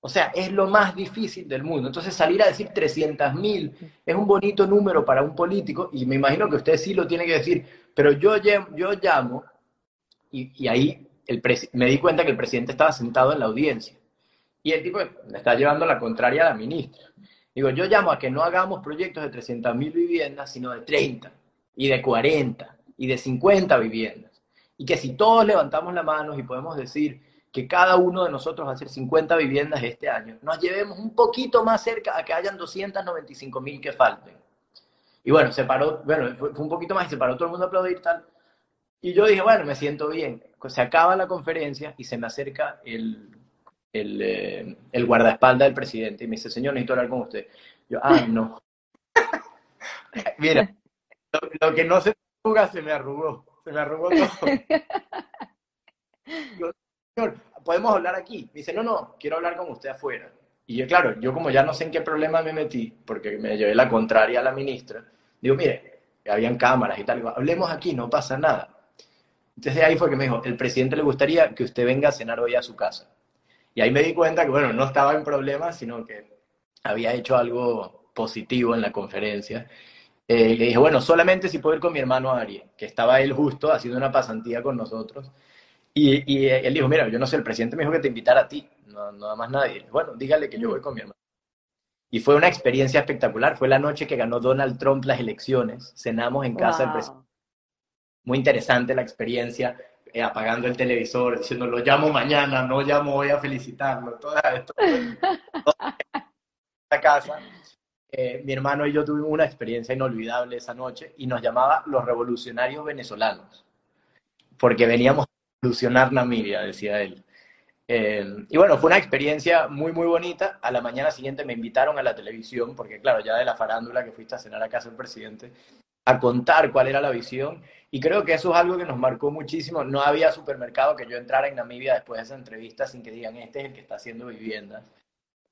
O sea, es lo más difícil del mundo. Entonces salir a decir 300.000 es un bonito número para un político y me imagino que usted sí lo tiene que decir, pero yo, yo llamo y, ahí el me di cuenta que el presidente estaba sentado en la audiencia y el tipo me está llevando la contraria a la ministra. Digo, yo llamo a que no hagamos proyectos de 300.000 viviendas, sino de 30 y de 40 y de 50 viviendas. Y que si todos levantamos la mano y podemos decir que cada uno de nosotros va a hacer 50 viviendas este año, nos llevemos un poquito más cerca a que hayan 295 mil que falten. Y bueno, se paró, bueno, fue, un poquito más y se paró todo el mundo a aplaudir tal. Y yo dije, bueno, me siento bien. Se acaba la conferencia y se me acerca el, el, eh, el guardaespaldas del presidente y me dice, señor, necesito hablar con usted. Yo, ah, no. (laughs) Mira, lo, que no se arruga se me arrugó, se me arrugó todo. (laughs) Yo, señor, ¿podemos hablar aquí? Dice, no, no, quiero hablar con usted afuera. Y yo, claro, yo como ya no sé en qué problema me metí, porque me llevé la contraria a la ministra, digo, mire, habían cámaras y tal, hablemos aquí, no pasa nada. Entonces ahí fue que me dijo, el presidente le gustaría que usted venga a cenar hoy a su casa. Y ahí me di cuenta que, bueno, no estaba en problemas, sino que había hecho algo positivo en la conferencia eh, le dije, bueno, solamente si puedo ir con mi hermano Ari, que estaba él justo haciendo una pasantía con nosotros. Y, él dijo, mira, yo no sé, el presidente me dijo que te invitara a ti, no, nada más nadie. Bueno, dígale que yo voy con mi hermano. Y fue una experiencia espectacular. Fue la noche que ganó Donald Trump las elecciones. Cenamos en casa del presidente. Muy interesante la experiencia, eh, apagando el televisor, diciendo, lo llamo mañana, no llamo hoy a felicitarlo. Todo esto. (laughs) la casa. Eh, mi hermano y yo tuvimos una experiencia inolvidable esa noche y nos llamaba los revolucionarios venezolanos, porque veníamos Namibia, decía él. Eh, y bueno, fue una experiencia muy, muy bonita. A la mañana siguiente me invitaron a la televisión, porque claro, ya de la farándula que fuiste a cenar a casa del presidente, a contar cuál era la visión. Y creo que eso es algo que nos marcó muchísimo. No había supermercado que yo entrara en Namibia después de esa entrevista sin que digan, este es el que está haciendo viviendas.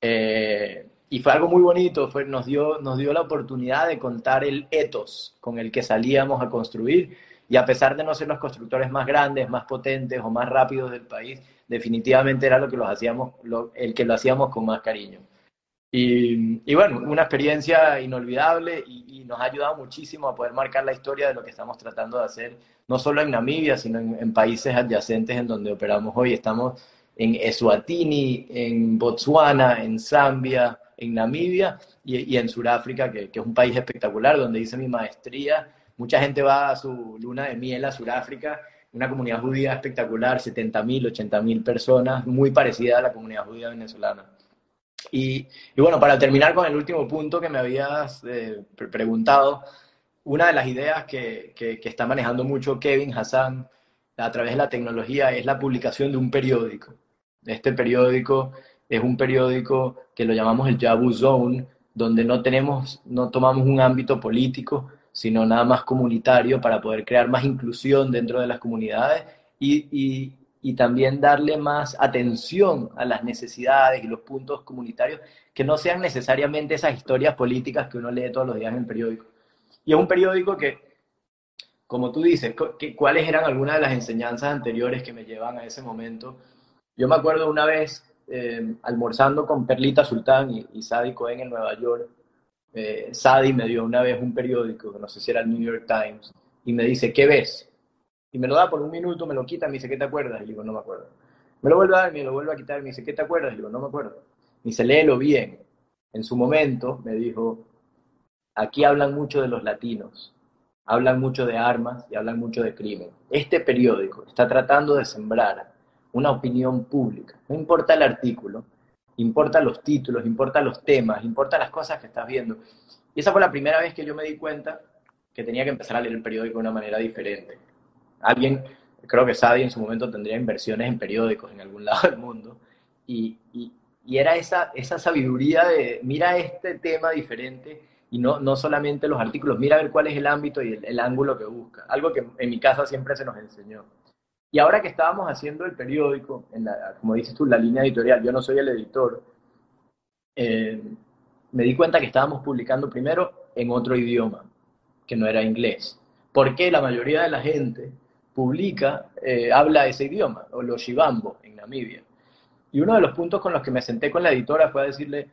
Eh, y fue algo muy bonito, fue, nos, dio, nos dio la oportunidad de contar el ethos con el que salíamos a construir y a pesar de no ser los constructores más grandes, más potentes o más rápidos del país, definitivamente era lo que los hacíamos, el que lo hacíamos con más cariño. Y, y bueno, una experiencia inolvidable y, nos ha ayudado muchísimo a poder marcar la historia de lo que estamos tratando de hacer, no solo en Namibia, sino en, países adyacentes en donde operamos hoy. Estamos en Eswatini, en Botswana, en Zambia, en Namibia y, en Sudáfrica, que, es un país espectacular, donde hice mi maestría. Mucha gente va a su luna de miel a Sudáfrica, una comunidad judía espectacular, 70.000, 80.000 personas, muy parecida a la comunidad judía venezolana. Y, bueno, para terminar con el último punto que me habías eh, preguntado, una de las ideas que, que, está manejando mucho Kevin Hassan a través de la tecnología es la publicación de un periódico. Este periódico es un periódico que lo llamamos el Yabu Zone, donde no tenemos, no tomamos un ámbito político, sino nada más comunitario para poder crear más inclusión dentro de las comunidades y, también darle más atención a las necesidades y los puntos comunitarios que no sean necesariamente esas historias políticas que uno lee todos los días en el periódico. Y es un periódico que, como tú dices, ¿cuáles eran algunas de las enseñanzas anteriores que me llevan a ese momento? Yo me acuerdo una vez eh, almorzando con Perlita Sultán y, y, Sadi Cohen en Nueva York. Eh, Sadi me dio una vez un periódico, no sé si era el New York Times, y me dice, ¿qué ves? Y me lo da por un minuto, me lo quita, me dice, ¿qué te acuerdas? Y digo, no me acuerdo. Me lo vuelve a dar, me lo vuelve a quitar, me dice, ¿qué te acuerdas? Y digo, no me acuerdo. Me dice, léelo bien. En su momento me dijo, aquí hablan mucho de los latinos, hablan mucho de armas y hablan mucho de crimen. Este periódico está tratando de sembrar una opinión pública. No importa el artículo, importa los títulos, importa los temas, importa las cosas que estás viendo. Y esa fue la primera vez que yo me di cuenta que tenía que empezar a leer el periódico de una manera diferente. Alguien, creo que Sadie en su momento tendría inversiones en periódicos en algún (laughs) lado del mundo, y, y, y era esa, esa sabiduría de, mira este tema diferente, y no, no solamente los artículos, mira a ver cuál es el ámbito y el, el ángulo que busca, algo que en mi casa siempre se nos enseñó. Y ahora que estábamos haciendo el periódico, en la, como dices tú, la línea editorial, yo no soy el editor, eh, me di cuenta que estábamos publicando primero en otro idioma, que no era inglés. Porque la mayoría de la gente publica, eh, habla ese idioma, o los shibambo en Namibia. Y uno de los puntos con los que me senté con la editora fue a decirle,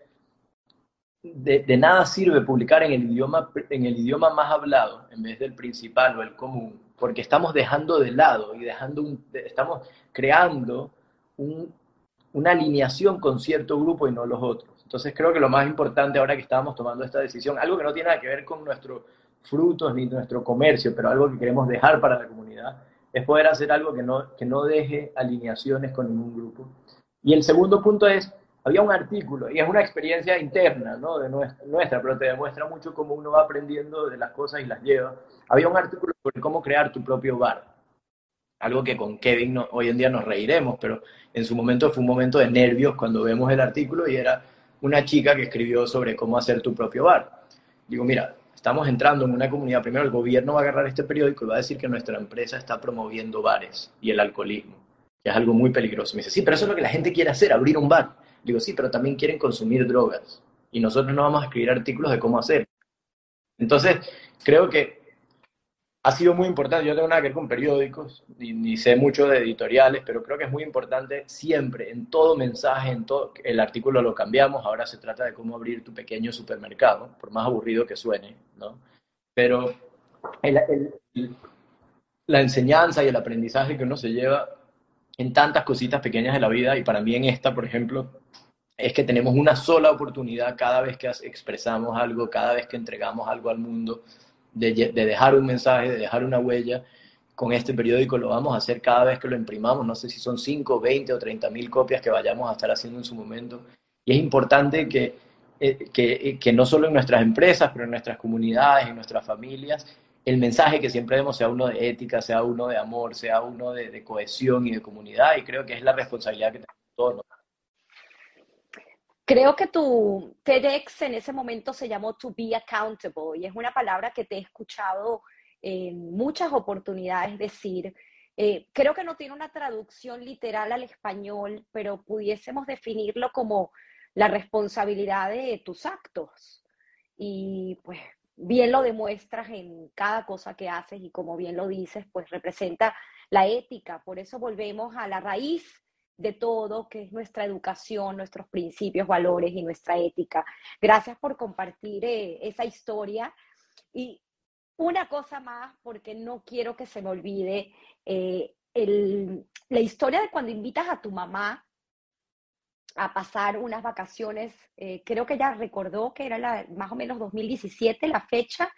de, nada sirve publicar en el, idioma, en el idioma más hablado en vez del principal o el común, porque estamos dejando de lado y dejando un, estamos creando un, una alineación con cierto grupo y no los otros. Entonces creo que lo más importante ahora que estábamos tomando esta decisión, algo que no tiene nada que ver con nuestros frutos ni nuestro comercio, pero algo que queremos dejar para la comunidad, es poder hacer algo que no, que no deje alineaciones con ningún grupo. Y el segundo punto es, había un artículo, y es una experiencia interna, ¿no? De nuestra, pero te demuestra mucho cómo uno va aprendiendo de las cosas y las lleva. Había un artículo sobre cómo crear tu propio bar. Algo que con Kevin no, hoy en día nos reiremos, pero en su momento fue un momento de nervios cuando vemos el artículo y era una chica que escribió sobre cómo hacer tu propio bar. Digo, mira, estamos entrando en una comunidad, primero el gobierno va a agarrar este periódico y va a decir que nuestra empresa está promoviendo bares y el alcoholismo, que es algo muy peligroso. Me dice, sí, pero eso es lo que la gente quiere hacer, abrir un bar. Digo, sí, pero también quieren consumir drogas y nosotros no vamos a escribir artículos de cómo hacer. Entonces, creo que ha sido muy importante, yo tengo nada que ver con periódicos, ni, ni, sé mucho de editoriales, pero creo que es muy importante siempre, en todo mensaje, en todo, el artículo lo cambiamos, ahora se trata de cómo abrir tu pequeño supermercado, por más aburrido que suene, ¿no? Pero el, el, la enseñanza y el aprendizaje que uno se lleva en tantas cositas pequeñas de la vida, y para mí en esta, por ejemplo, es que tenemos una sola oportunidad cada vez que expresamos algo, cada vez que entregamos algo al mundo, de, de, dejar un mensaje, de dejar una huella. Con este periódico lo vamos a hacer cada vez que lo imprimamos, no sé si son 5, 20 o 30 mil copias que vayamos a estar haciendo en su momento. Y es importante que, eh, que, que no solo en nuestras empresas, pero en nuestras comunidades, en nuestras familias, el mensaje que siempre demos sea uno de ética, sea uno de amor, sea uno de, de cohesión y de comunidad. Y creo que es la responsabilidad que tenemos todos. Creo que tu TEDx en ese momento se llamó To Be Accountable y es una palabra que te he escuchado en muchas oportunidades decir. Eh, creo que no tiene una traducción literal al español, pero pudiésemos definirlo como la responsabilidad de tus actos. Y pues bien lo demuestras en cada cosa que haces y como bien lo dices, pues representa la ética. Por eso volvemos a la raíz de todo, que es nuestra educación, nuestros principios, valores y nuestra ética. Gracias por compartir eh, esa historia. Y una cosa más, porque no quiero que se me olvide, eh, el, la historia de cuando invitas a tu mamá a pasar unas vacaciones, eh, creo que ella recordó que era la, más o menos 2017 la fecha,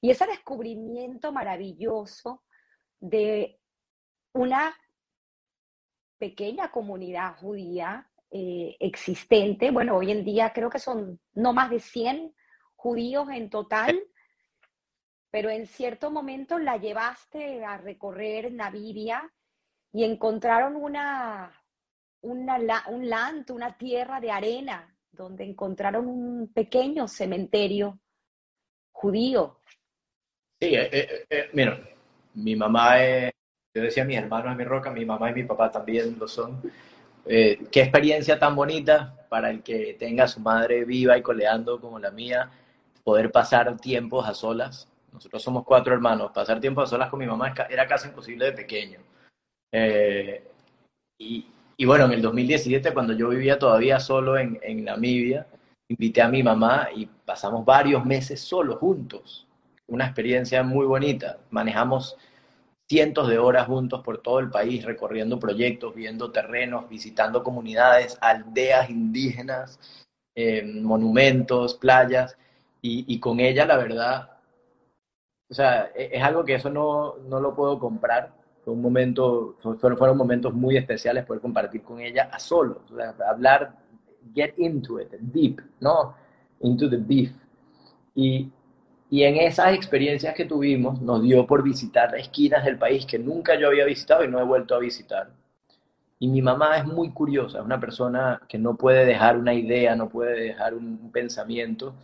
y ese descubrimiento maravilloso de una pequeña comunidad judía eh, existente. Bueno, hoy en día creo que son no más de 100 judíos en total, pero en cierto momento la llevaste a recorrer Namibia y encontraron una, una, un land, una tierra de arena, donde encontraron un pequeño cementerio judío. Sí, eh, eh mira, mi mamá es yo decía, mi hermano es mi roca, mi mamá y mi papá también lo son. Eh, qué experiencia tan bonita para el que tenga su madre viva y coleando como la mía, poder pasar tiempos a solas. Nosotros somos cuatro hermanos, pasar tiempo a solas con mi mamá era casi imposible de pequeño. Eh, y, y, bueno, en el 2017, cuando yo vivía todavía solo en, en Namibia, invité a mi mamá y pasamos varios meses solos juntos. Una experiencia muy bonita. Manejamos cientos de horas juntos por todo el país, recorriendo proyectos, viendo terrenos, visitando comunidades, aldeas indígenas, eh, monumentos, playas, y, con ella la verdad, o sea, es, es algo que eso no, no, lo puedo comprar. Fue un momento, fueron, fueron momentos muy especiales poder compartir con ella a solos, o sea, hablar, get into it, deep, ¿no? Into the beef. Y, Y en esas experiencias que tuvimos nos dio por visitar esquinas del país que nunca yo había visitado y no he vuelto a visitar. Y mi mamá es muy curiosa, es una persona que no puede dejar una idea, no puede dejar un pensamiento.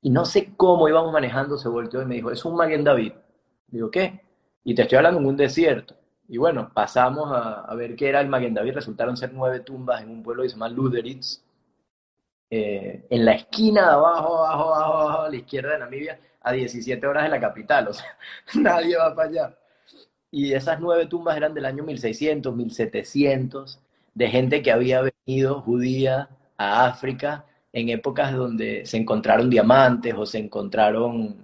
Y no sé cómo íbamos manejando, se volteó y me dijo, es un Maguen David. Digo, ¿qué? Y te estoy hablando en un desierto. Y bueno, pasamos a, ver qué era el Maguen David, resultaron ser nueve tumbas en un pueblo que se llama Luderitz, eh, en la esquina abajo, abajo, abajo, la izquierda de Namibia, a 17 horas de la capital, o sea, (laughs) nadie va para allá. Y esas nueve tumbas eran del año 1600, 1700, de gente que había venido judía a África en épocas donde se encontraron diamantes o se encontraron,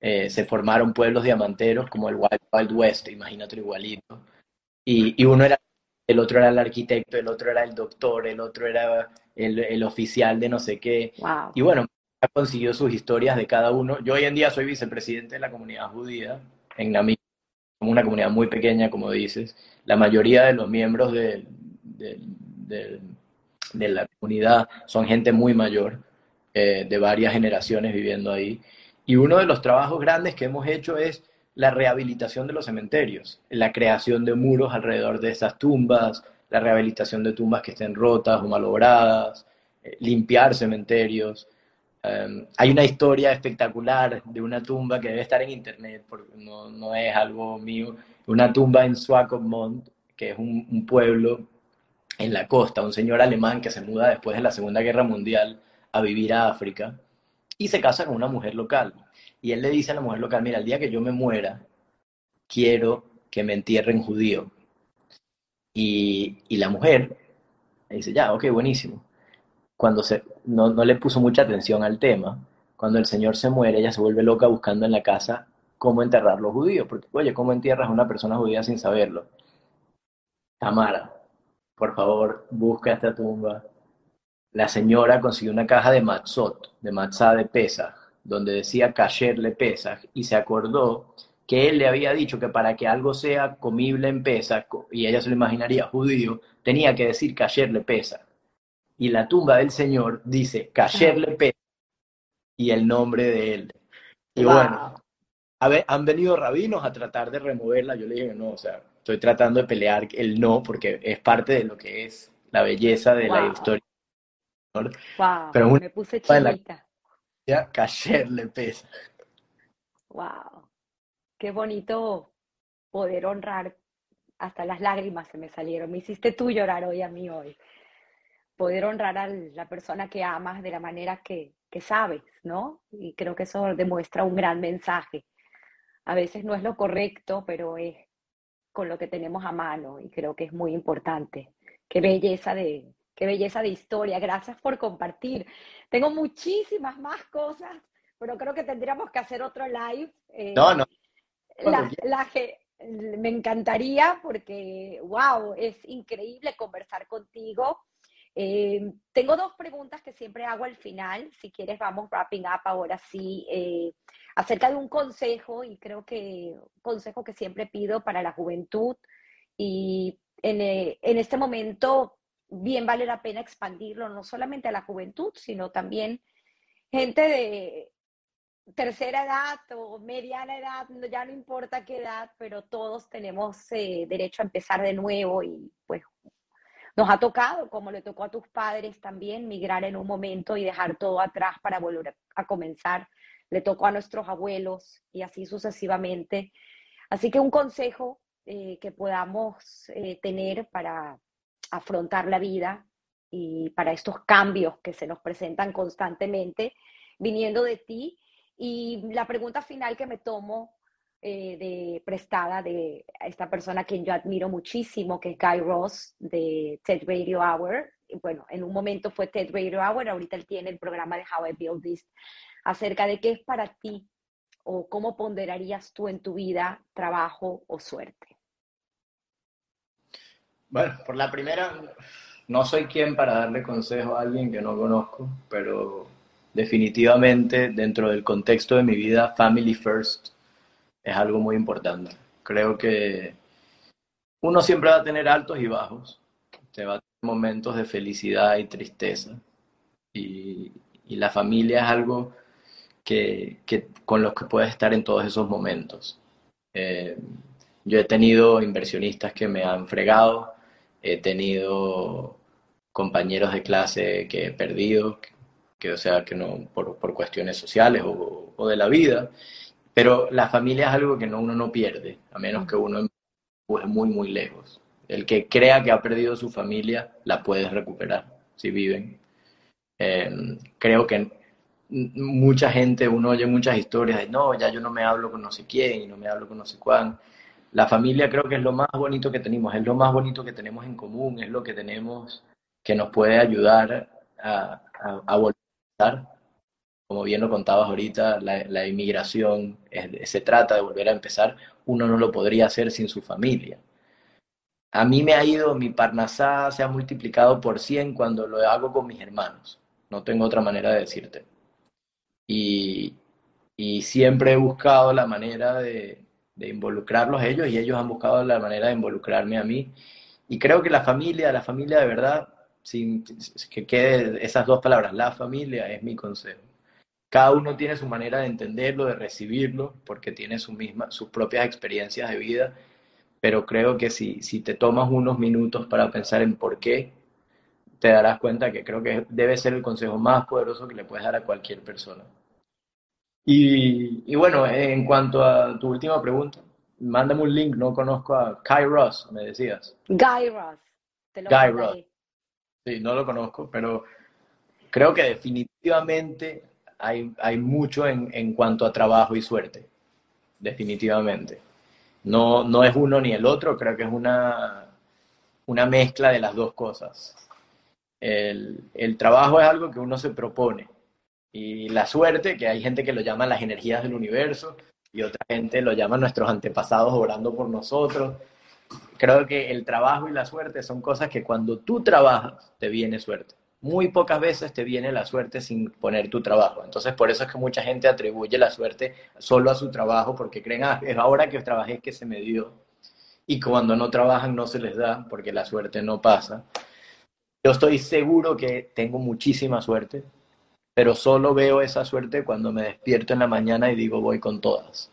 eh, se formaron pueblos diamanteros como el Wild, Wild West, imagínate igualito. Y, y, uno era, el otro era el arquitecto, el otro era el doctor, el otro era el, el oficial de no sé qué. Y bueno, consiguió sus historias de cada uno. Yo hoy en día soy vicepresidente de la comunidad judía en Namibia, una comunidad muy pequeña, como dices. La mayoría de los miembros de, de, la comunidad son gente muy mayor, eh, de varias generaciones viviendo ahí. Y uno de los trabajos grandes que hemos hecho es la rehabilitación de los cementerios, la creación de muros alrededor de esas tumbas, la rehabilitación de tumbas que estén rotas o malogradas, eh, limpiar cementerios. Em, hay una historia espectacular de una tumba que debe estar en internet, porque no, es algo mío, una tumba en Swakopmund, que es un, pueblo en la costa, un señor alemán que se muda después de la Segunda Guerra Mundial a vivir a África y se casa con una mujer local. Y él le dice a la mujer local, mira, el día que yo me muera, quiero que me entierren judío. Y, y la mujer dice, ya, ok, buenísimo cuando se, no, no, le puso mucha atención al tema, cuando el Señor se muere, ella se vuelve loca buscando en la casa cómo enterrar los judíos, porque, oye, ¿cómo entierras a una persona judía sin saberlo? Tamara, por favor, busca esta tumba. La señora consiguió una caja de matzot, de matzá de Pesach, donde decía kasher le y se acordó que él le había dicho que para que algo sea comible en Pesach, y ella se lo imaginaría judío, tenía que decir kasher le y la tumba del Señor dice Kasher le y el nombre de él. Y bueno, a ver, han venido rabinos a tratar de removerla. Yo le dije, no, o sea, estoy tratando de pelear el no porque es parte de lo que es la belleza de la historia. Wow, Pero me puse chinita. Ya, Kasher le pesa. Wow, qué bonito poder honrar. Hasta las lágrimas se me salieron. Me hiciste tú llorar hoy a mí hoy poder honrar a la persona que amas de la manera que, que sabes, ¿no? Y creo que eso demuestra un gran mensaje. A veces no es lo correcto, pero es con lo que tenemos a mano y creo que es muy importante. Qué belleza de, qué belleza de historia. Gracias por compartir. Tengo muchísimas más cosas, pero creo que tendríamos que hacer otro live. Eh, no, no. La, la, me encantaría porque, wow, es increíble conversar contigo. Eh, tengo dos preguntas que siempre hago al final. Si quieres, vamos wrapping up ahora sí, eh, acerca de un consejo, y creo que un consejo que siempre pido para la juventud. Y en, eh, en este momento, bien vale la pena expandirlo, no solamente a la juventud, sino también gente de tercera edad o mediana edad, ya no importa qué edad, pero todos tenemos derecho a empezar de nuevo y pues nos ha tocado, como le tocó a tus padres también, migrar en un momento y dejar todo atrás para volver a comenzar. Le tocó a nuestros abuelos y así sucesivamente. Así que un consejo eh, que podamos eh, tener para afrontar la vida y para estos cambios que se nos presentan constantemente viniendo de ti. Y la pregunta final que me tomo eh, de prestada de esta persona que yo admiro muchísimo, que es Guy Ross de TED Radio Hour. Bueno, en un momento fue TED Radio Hour, ahorita él tiene el programa de How I Build This, acerca de qué es para ti o cómo ponderarías tú en tu vida trabajo o suerte. Bueno, por la primera, no soy quien para darle consejo a alguien que no conozco, pero definitivamente dentro del contexto de mi vida, Family First es algo muy importante. Creo que uno siempre va a tener altos y bajos, te va a tener momentos de felicidad y tristeza. Y, la familia es algo que, con los que puedes estar en todos esos momentos. Eh, yo he tenido inversionistas que me han fregado, he tenido compañeros de clase que he perdido, que, o sea, que no, por, cuestiones sociales o, o, de la vida, pero la familia es algo que no, uno no pierde, a menos que uno es muy, muy lejos. El que crea que ha perdido su familia, la puedes recuperar, si viven. Eh, creo que mucha gente, uno oye muchas historias de, no, ya yo no me hablo con no sé quién y no me hablo con no sé cuán. La familia creo que es lo más bonito que tenemos, es lo más bonito que tenemos en común, es lo que tenemos que nos puede ayudar a, a, volver a. Como bien lo contabas ahorita, la, inmigración se trata de volver a empezar. Uno no lo podría hacer sin su familia. A mí me ha ido, mi parnasá se ha multiplicado por 100 cuando lo hago con mis hermanos. No tengo otra manera de decirte. Y, y siempre he buscado la manera de, de involucrarlos ellos y ellos han buscado la manera de involucrarme a mí. Y creo que la familia, la familia de verdad, sin que quede esas dos palabras, la familia es mi consejo. Cada uno tiene su manera de entenderlo, de recibirlo, porque tiene su misma, sus propias experiencias de vida, pero creo que si, si te tomas unos minutos para pensar en por qué, te darás cuenta que creo que debe ser el consejo más poderoso que le puedes dar a cualquier persona. Y, bueno, en cuanto a tu última pregunta, mándame un link, no conozco a Kai Ross, me decías. Guy Ross. Te lo Guy Ross. Sí, no lo conozco, pero creo que definitivamente hay, hay mucho en, en, cuanto a trabajo y suerte. Definitivamente. No, no es uno ni el otro, creo que es una, una mezcla de las dos cosas. El, el trabajo es algo que uno se propone y la suerte, que hay gente que lo llama las energías del universo y otra gente lo llama nuestros antepasados orando por nosotros. Creo que el trabajo y la suerte son cosas que cuando tú trabajas te viene suerte. Muy pocas veces te viene la suerte sin poner tu trabajo. Entonces por eso es que mucha gente atribuye la suerte solo a su trabajo porque creen, ah, es ahora que trabajé que se me dio. Y cuando no trabajan no se les da porque la suerte no pasa. Yo estoy seguro que tengo muchísima suerte pero solo veo esa suerte cuando me despierto en la mañana y digo voy con todas.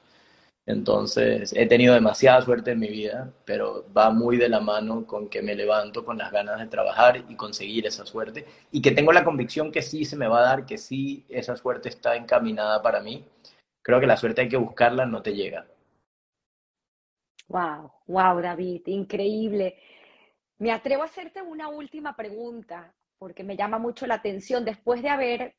Entonces, he tenido demasiada suerte en mi vida, pero va muy de la mano con que me levanto con las ganas de trabajar y conseguir esa suerte y que tengo la convicción que sí se me va a dar, que sí esa suerte está encaminada para mí. Creo que la suerte hay que buscarla, no te llega. Wow, wow, David, increíble. Me atrevo a hacerte una última pregunta porque me llama mucho la atención después de haber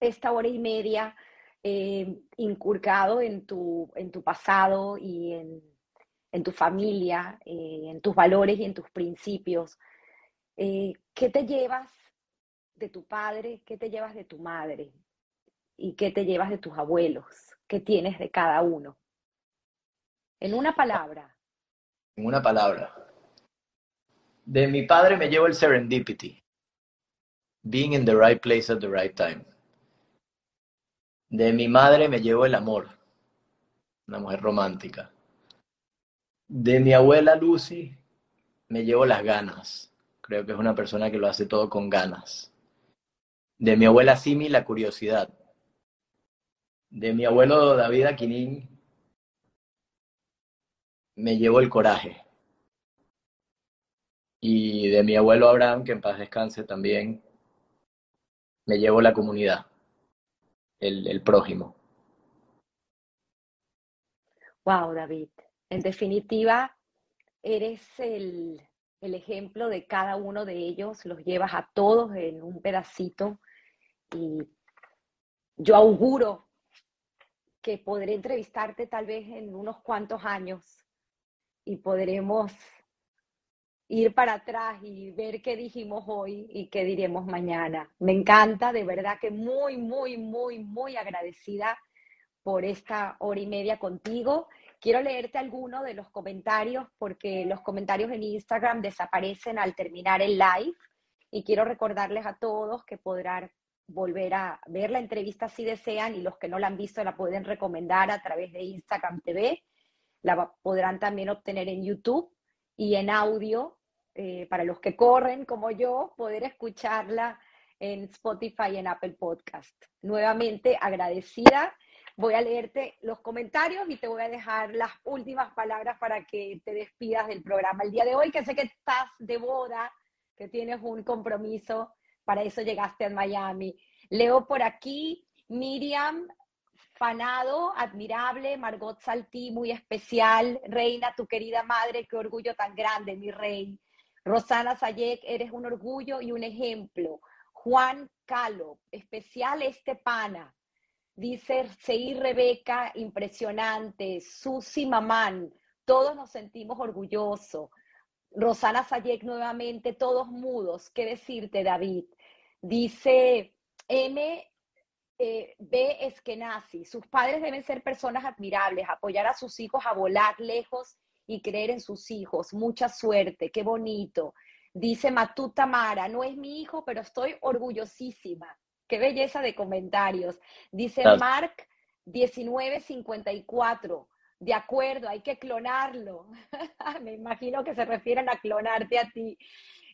esta hora y media eh, incurcado en tu, en tu pasado y en, tu familia, eh, en tus valores y en tus principios. Eh, ¿Qué te llevas de tu padre? ¿Qué te llevas de tu madre? ¿Y qué te llevas de tus abuelos? ¿Qué tienes de cada uno? En una palabra. En una palabra. De mi padre me llevo el serendipity. Being in the right place at the right time. De mi madre me llevo el amor, una mujer romántica. De mi abuela Lucy me llevo las ganas. Creo que es una persona que lo hace todo con ganas. De mi abuela Simi la curiosidad. De mi abuelo David Aquinín me llevo el coraje. Y de mi abuelo Abraham, que en paz descanse también, me llevo la comunidad el, prójimo. Wow, David. En definitiva, eres el, el ejemplo de cada uno de ellos, los llevas a todos en un pedacito y yo auguro que podré entrevistarte tal vez en unos cuantos años y podremos ir para atrás y ver qué dijimos hoy y qué diremos mañana. Me encanta, de verdad que muy, muy, muy, muy agradecida por esta hora y media contigo. Quiero leerte algunos de los comentarios porque los comentarios en Instagram desaparecen al terminar el live y quiero recordarles a todos que podrán volver a ver la entrevista si desean y los que no la han visto la pueden recomendar a través de Instagram TV. La podrán también obtener en YouTube y en audio eh, para los que corren como yo, poder escucharla en Spotify y en Apple Podcast. Nuevamente agradecida. Voy a leerte los comentarios y te voy a dejar las últimas palabras para que te despidas del programa el día de hoy, que sé que estás de boda, que tienes un compromiso, para eso llegaste a Miami. Leo por aquí, Miriam Fanado, admirable, Margot Saltí, muy especial, Reina, tu querida madre, qué orgullo tan grande, mi rey. Rosana Sayek, eres un orgullo y un ejemplo. Juan Calo, especial este pana. Dice Seir Rebeca, impresionante. Susi Mamán, todos nos sentimos orgullosos. Rosana Sayek nuevamente, todos mudos. ¿Qué decirte, David? Dice M. Eh, B. Eskenazi, sus padres deben ser personas admirables, apoyar a sus hijos a volar lejos y creer en sus hijos. Mucha suerte, qué bonito. Dice Matuta Mara, no es mi hijo, pero estoy orgullosísima. Qué belleza de comentarios. Dice Mark 1954. De acuerdo, hay que clonarlo. (laughs) Me imagino que se refieren a clonarte a ti.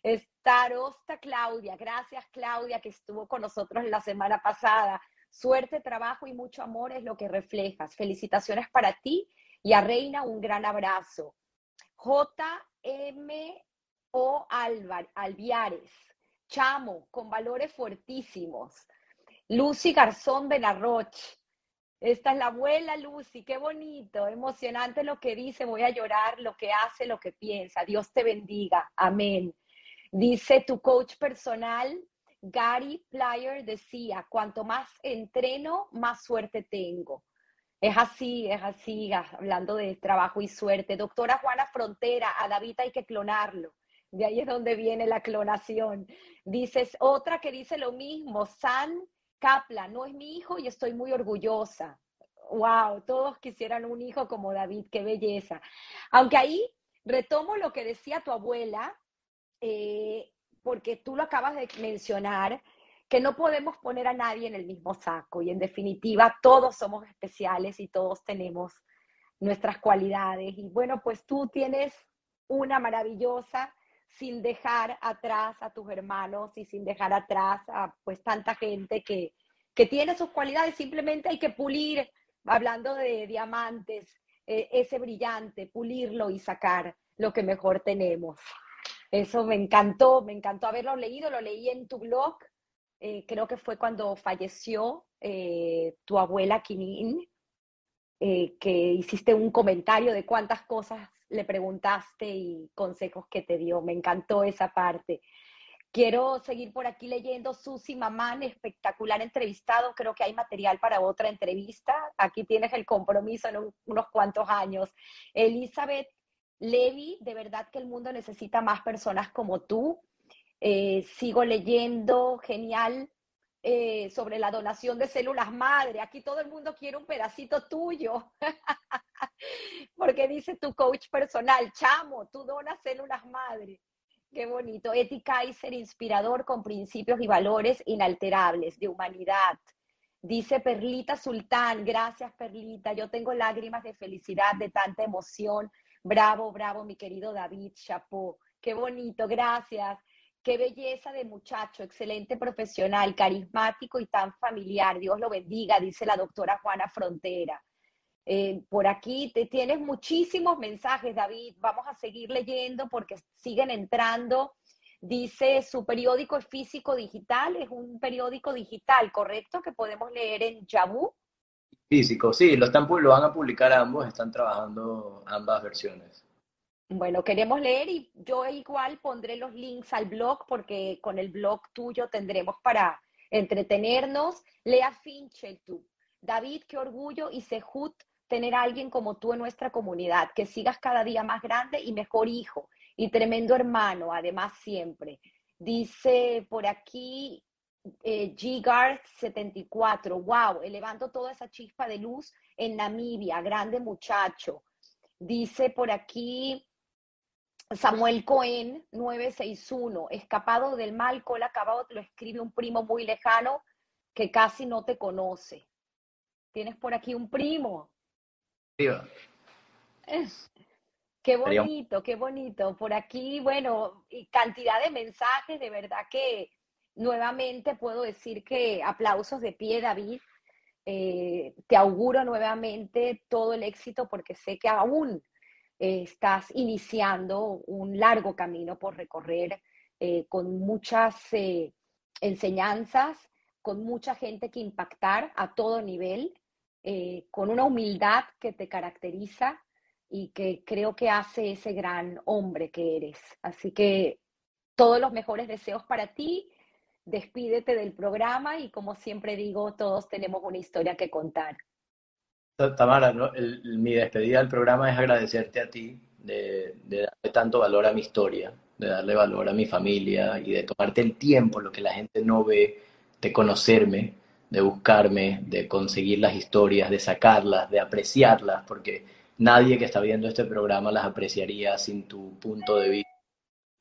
Starosta Claudia, gracias Claudia que estuvo con nosotros la semana pasada. Suerte, trabajo y mucho amor es lo que reflejas. Felicitaciones para ti y a Reina un gran abrazo. JM o Alviares, Chamo, con valores fuertísimos. Lucy Garzón Benarroch, esta es la abuela Lucy, qué bonito, emocionante lo que dice, voy a llorar, lo que hace, lo que piensa. Dios te bendiga, amén. Dice tu coach personal, Gary Plyer, decía, cuanto más entreno, más suerte tengo. Es así, es así, hablando de trabajo y suerte. Doctora Juana Frontera, a David hay que clonarlo. De ahí es donde viene la clonación. Dices, otra que dice lo mismo, San Kaplan, no es mi hijo y estoy muy orgullosa. Wow, todos quisieran un hijo como David, qué belleza. Aunque ahí retomo lo que decía tu abuela, eh, porque tú lo acabas de mencionar, que no podemos poner a nadie en el mismo saco y en definitiva todos somos especiales y todos tenemos nuestras cualidades. Y bueno, pues tú tienes una maravillosa sin dejar atrás a tus hermanos y sin dejar atrás a pues tanta gente que, que tiene sus cualidades, simplemente hay que pulir, hablando de diamantes, eh, ese brillante, pulirlo y sacar lo que mejor tenemos. Eso me encantó, me encantó haberlo leído, lo leí en tu blog, eh, creo que fue cuando falleció eh, tu abuela Kinin, que hiciste un comentario de cuántas cosas le preguntaste y consejos que te dio. Me encantó esa parte. Quiero seguir por aquí leyendo Susi Mamán, espectacular entrevistado. Creo que hay material para otra entrevista. Aquí tienes el compromiso en unos cuantos años. Elizabeth Levy, de verdad que el mundo necesita más personas como tú. Eh, sigo leyendo, genial, eh, sobre la donación de células madre. Aquí todo el mundo quiere un pedacito tuyo. (laughs) Porque dice tu coach personal, chamo, tú donas células madre. Qué bonito. Eti Kaiser, inspirador con principios y valores inalterables de humanidad. Dice Perlita Sultán, gracias Perlita, yo tengo lágrimas de felicidad, de tanta emoción. Bravo, bravo, mi querido David Chapo. Qué bonito, gracias. Qué belleza de muchacho, excelente profesional, carismático y tan familiar. Dios lo bendiga, dice la doctora Juana Frontera. Eh, por aquí te tienes muchísimos mensajes, David. Vamos a seguir leyendo porque siguen entrando. Dice, su periódico es físico digital, es un periódico digital, ¿correcto? Que podemos leer en Yahoo. Físico, sí, lo, están, lo van a publicar ambos, están trabajando ambas versiones. Bueno, queremos leer y yo igual pondré los links al blog porque con el blog tuyo tendremos para entretenernos. Lea Finchel tú. David, qué orgullo y Sehut tener a alguien como tú en nuestra comunidad, que sigas cada día más grande y mejor hijo y tremendo hermano, además siempre. Dice por aquí eh, G 74, wow, elevando toda esa chispa de luz en Namibia, grande muchacho. Dice por aquí Samuel Cohen 961, escapado del mal, cola acabado, lo escribe un primo muy lejano que casi no te conoce. Tienes por aquí un primo. (laughs) Qué bonito, qué bonito. Por aquí, bueno, y cantidad de mensajes, de verdad que nuevamente puedo decir que aplausos de pie, David. Eh, te auguro nuevamente todo el éxito porque sé que aún eh, estás iniciando un largo camino por recorrer eh, con muchas enseñanzas, con mucha gente que impactar a todo nivel, con una humildad que te caracteriza y que creo que hace ese gran hombre que eres. Así que todos los mejores deseos para ti despídete del programa y como siempre digo, todos tenemos una historia que contar. Tamara, mi despedida del programa es agradecerte a ti de, darle tanto valor a mi historia, de darle valor a mi familia y de tomarte el tiempo, lo que la gente no ve, de conocerme, de buscarme, de conseguir las historias, de sacarlas, de apreciarlas, porque nadie que está viendo este programa las apreciaría sin tu punto de vista.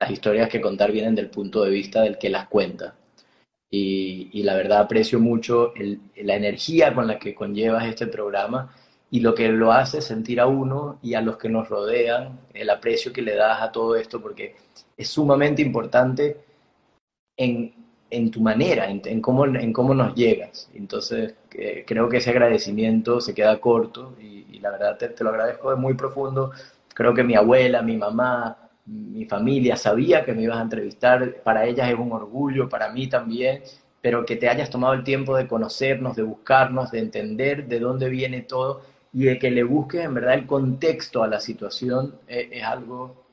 Las historias que contar vienen del punto de vista del que las cuenta y, la verdad aprecio mucho la energía con la que conllevas este programa y lo que lo hace sentir a uno y a los que nos rodean, el aprecio que le das a todo esto, porque es sumamente importante en, en tu manera, en, cómo, en cómo nos llegas. Entonces, eh, creo que ese agradecimiento se queda corto y, la verdad te, te, lo agradezco de muy profundo. Creo que mi abuela, mi mamá, mi familia sabía que me ibas a entrevistar, para ellas es un orgullo, para mí también, pero que te hayas tomado el tiempo de conocernos, de buscarnos, de entender de dónde viene todo y de que le busques en verdad el contexto a la situación eh, es, algo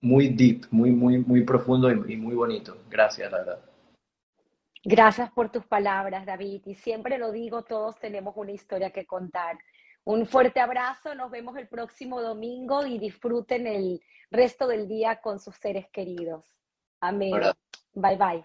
muy deep, muy, muy, muy profundo y, y muy bonito. Gracias, la verdad. Gracias por tus palabras, David. Y siempre lo digo, todos tenemos una historia que contar. Un fuerte abrazo, nos vemos el próximo domingo y disfruten el resto del día con sus seres queridos. Amén. Bye bye.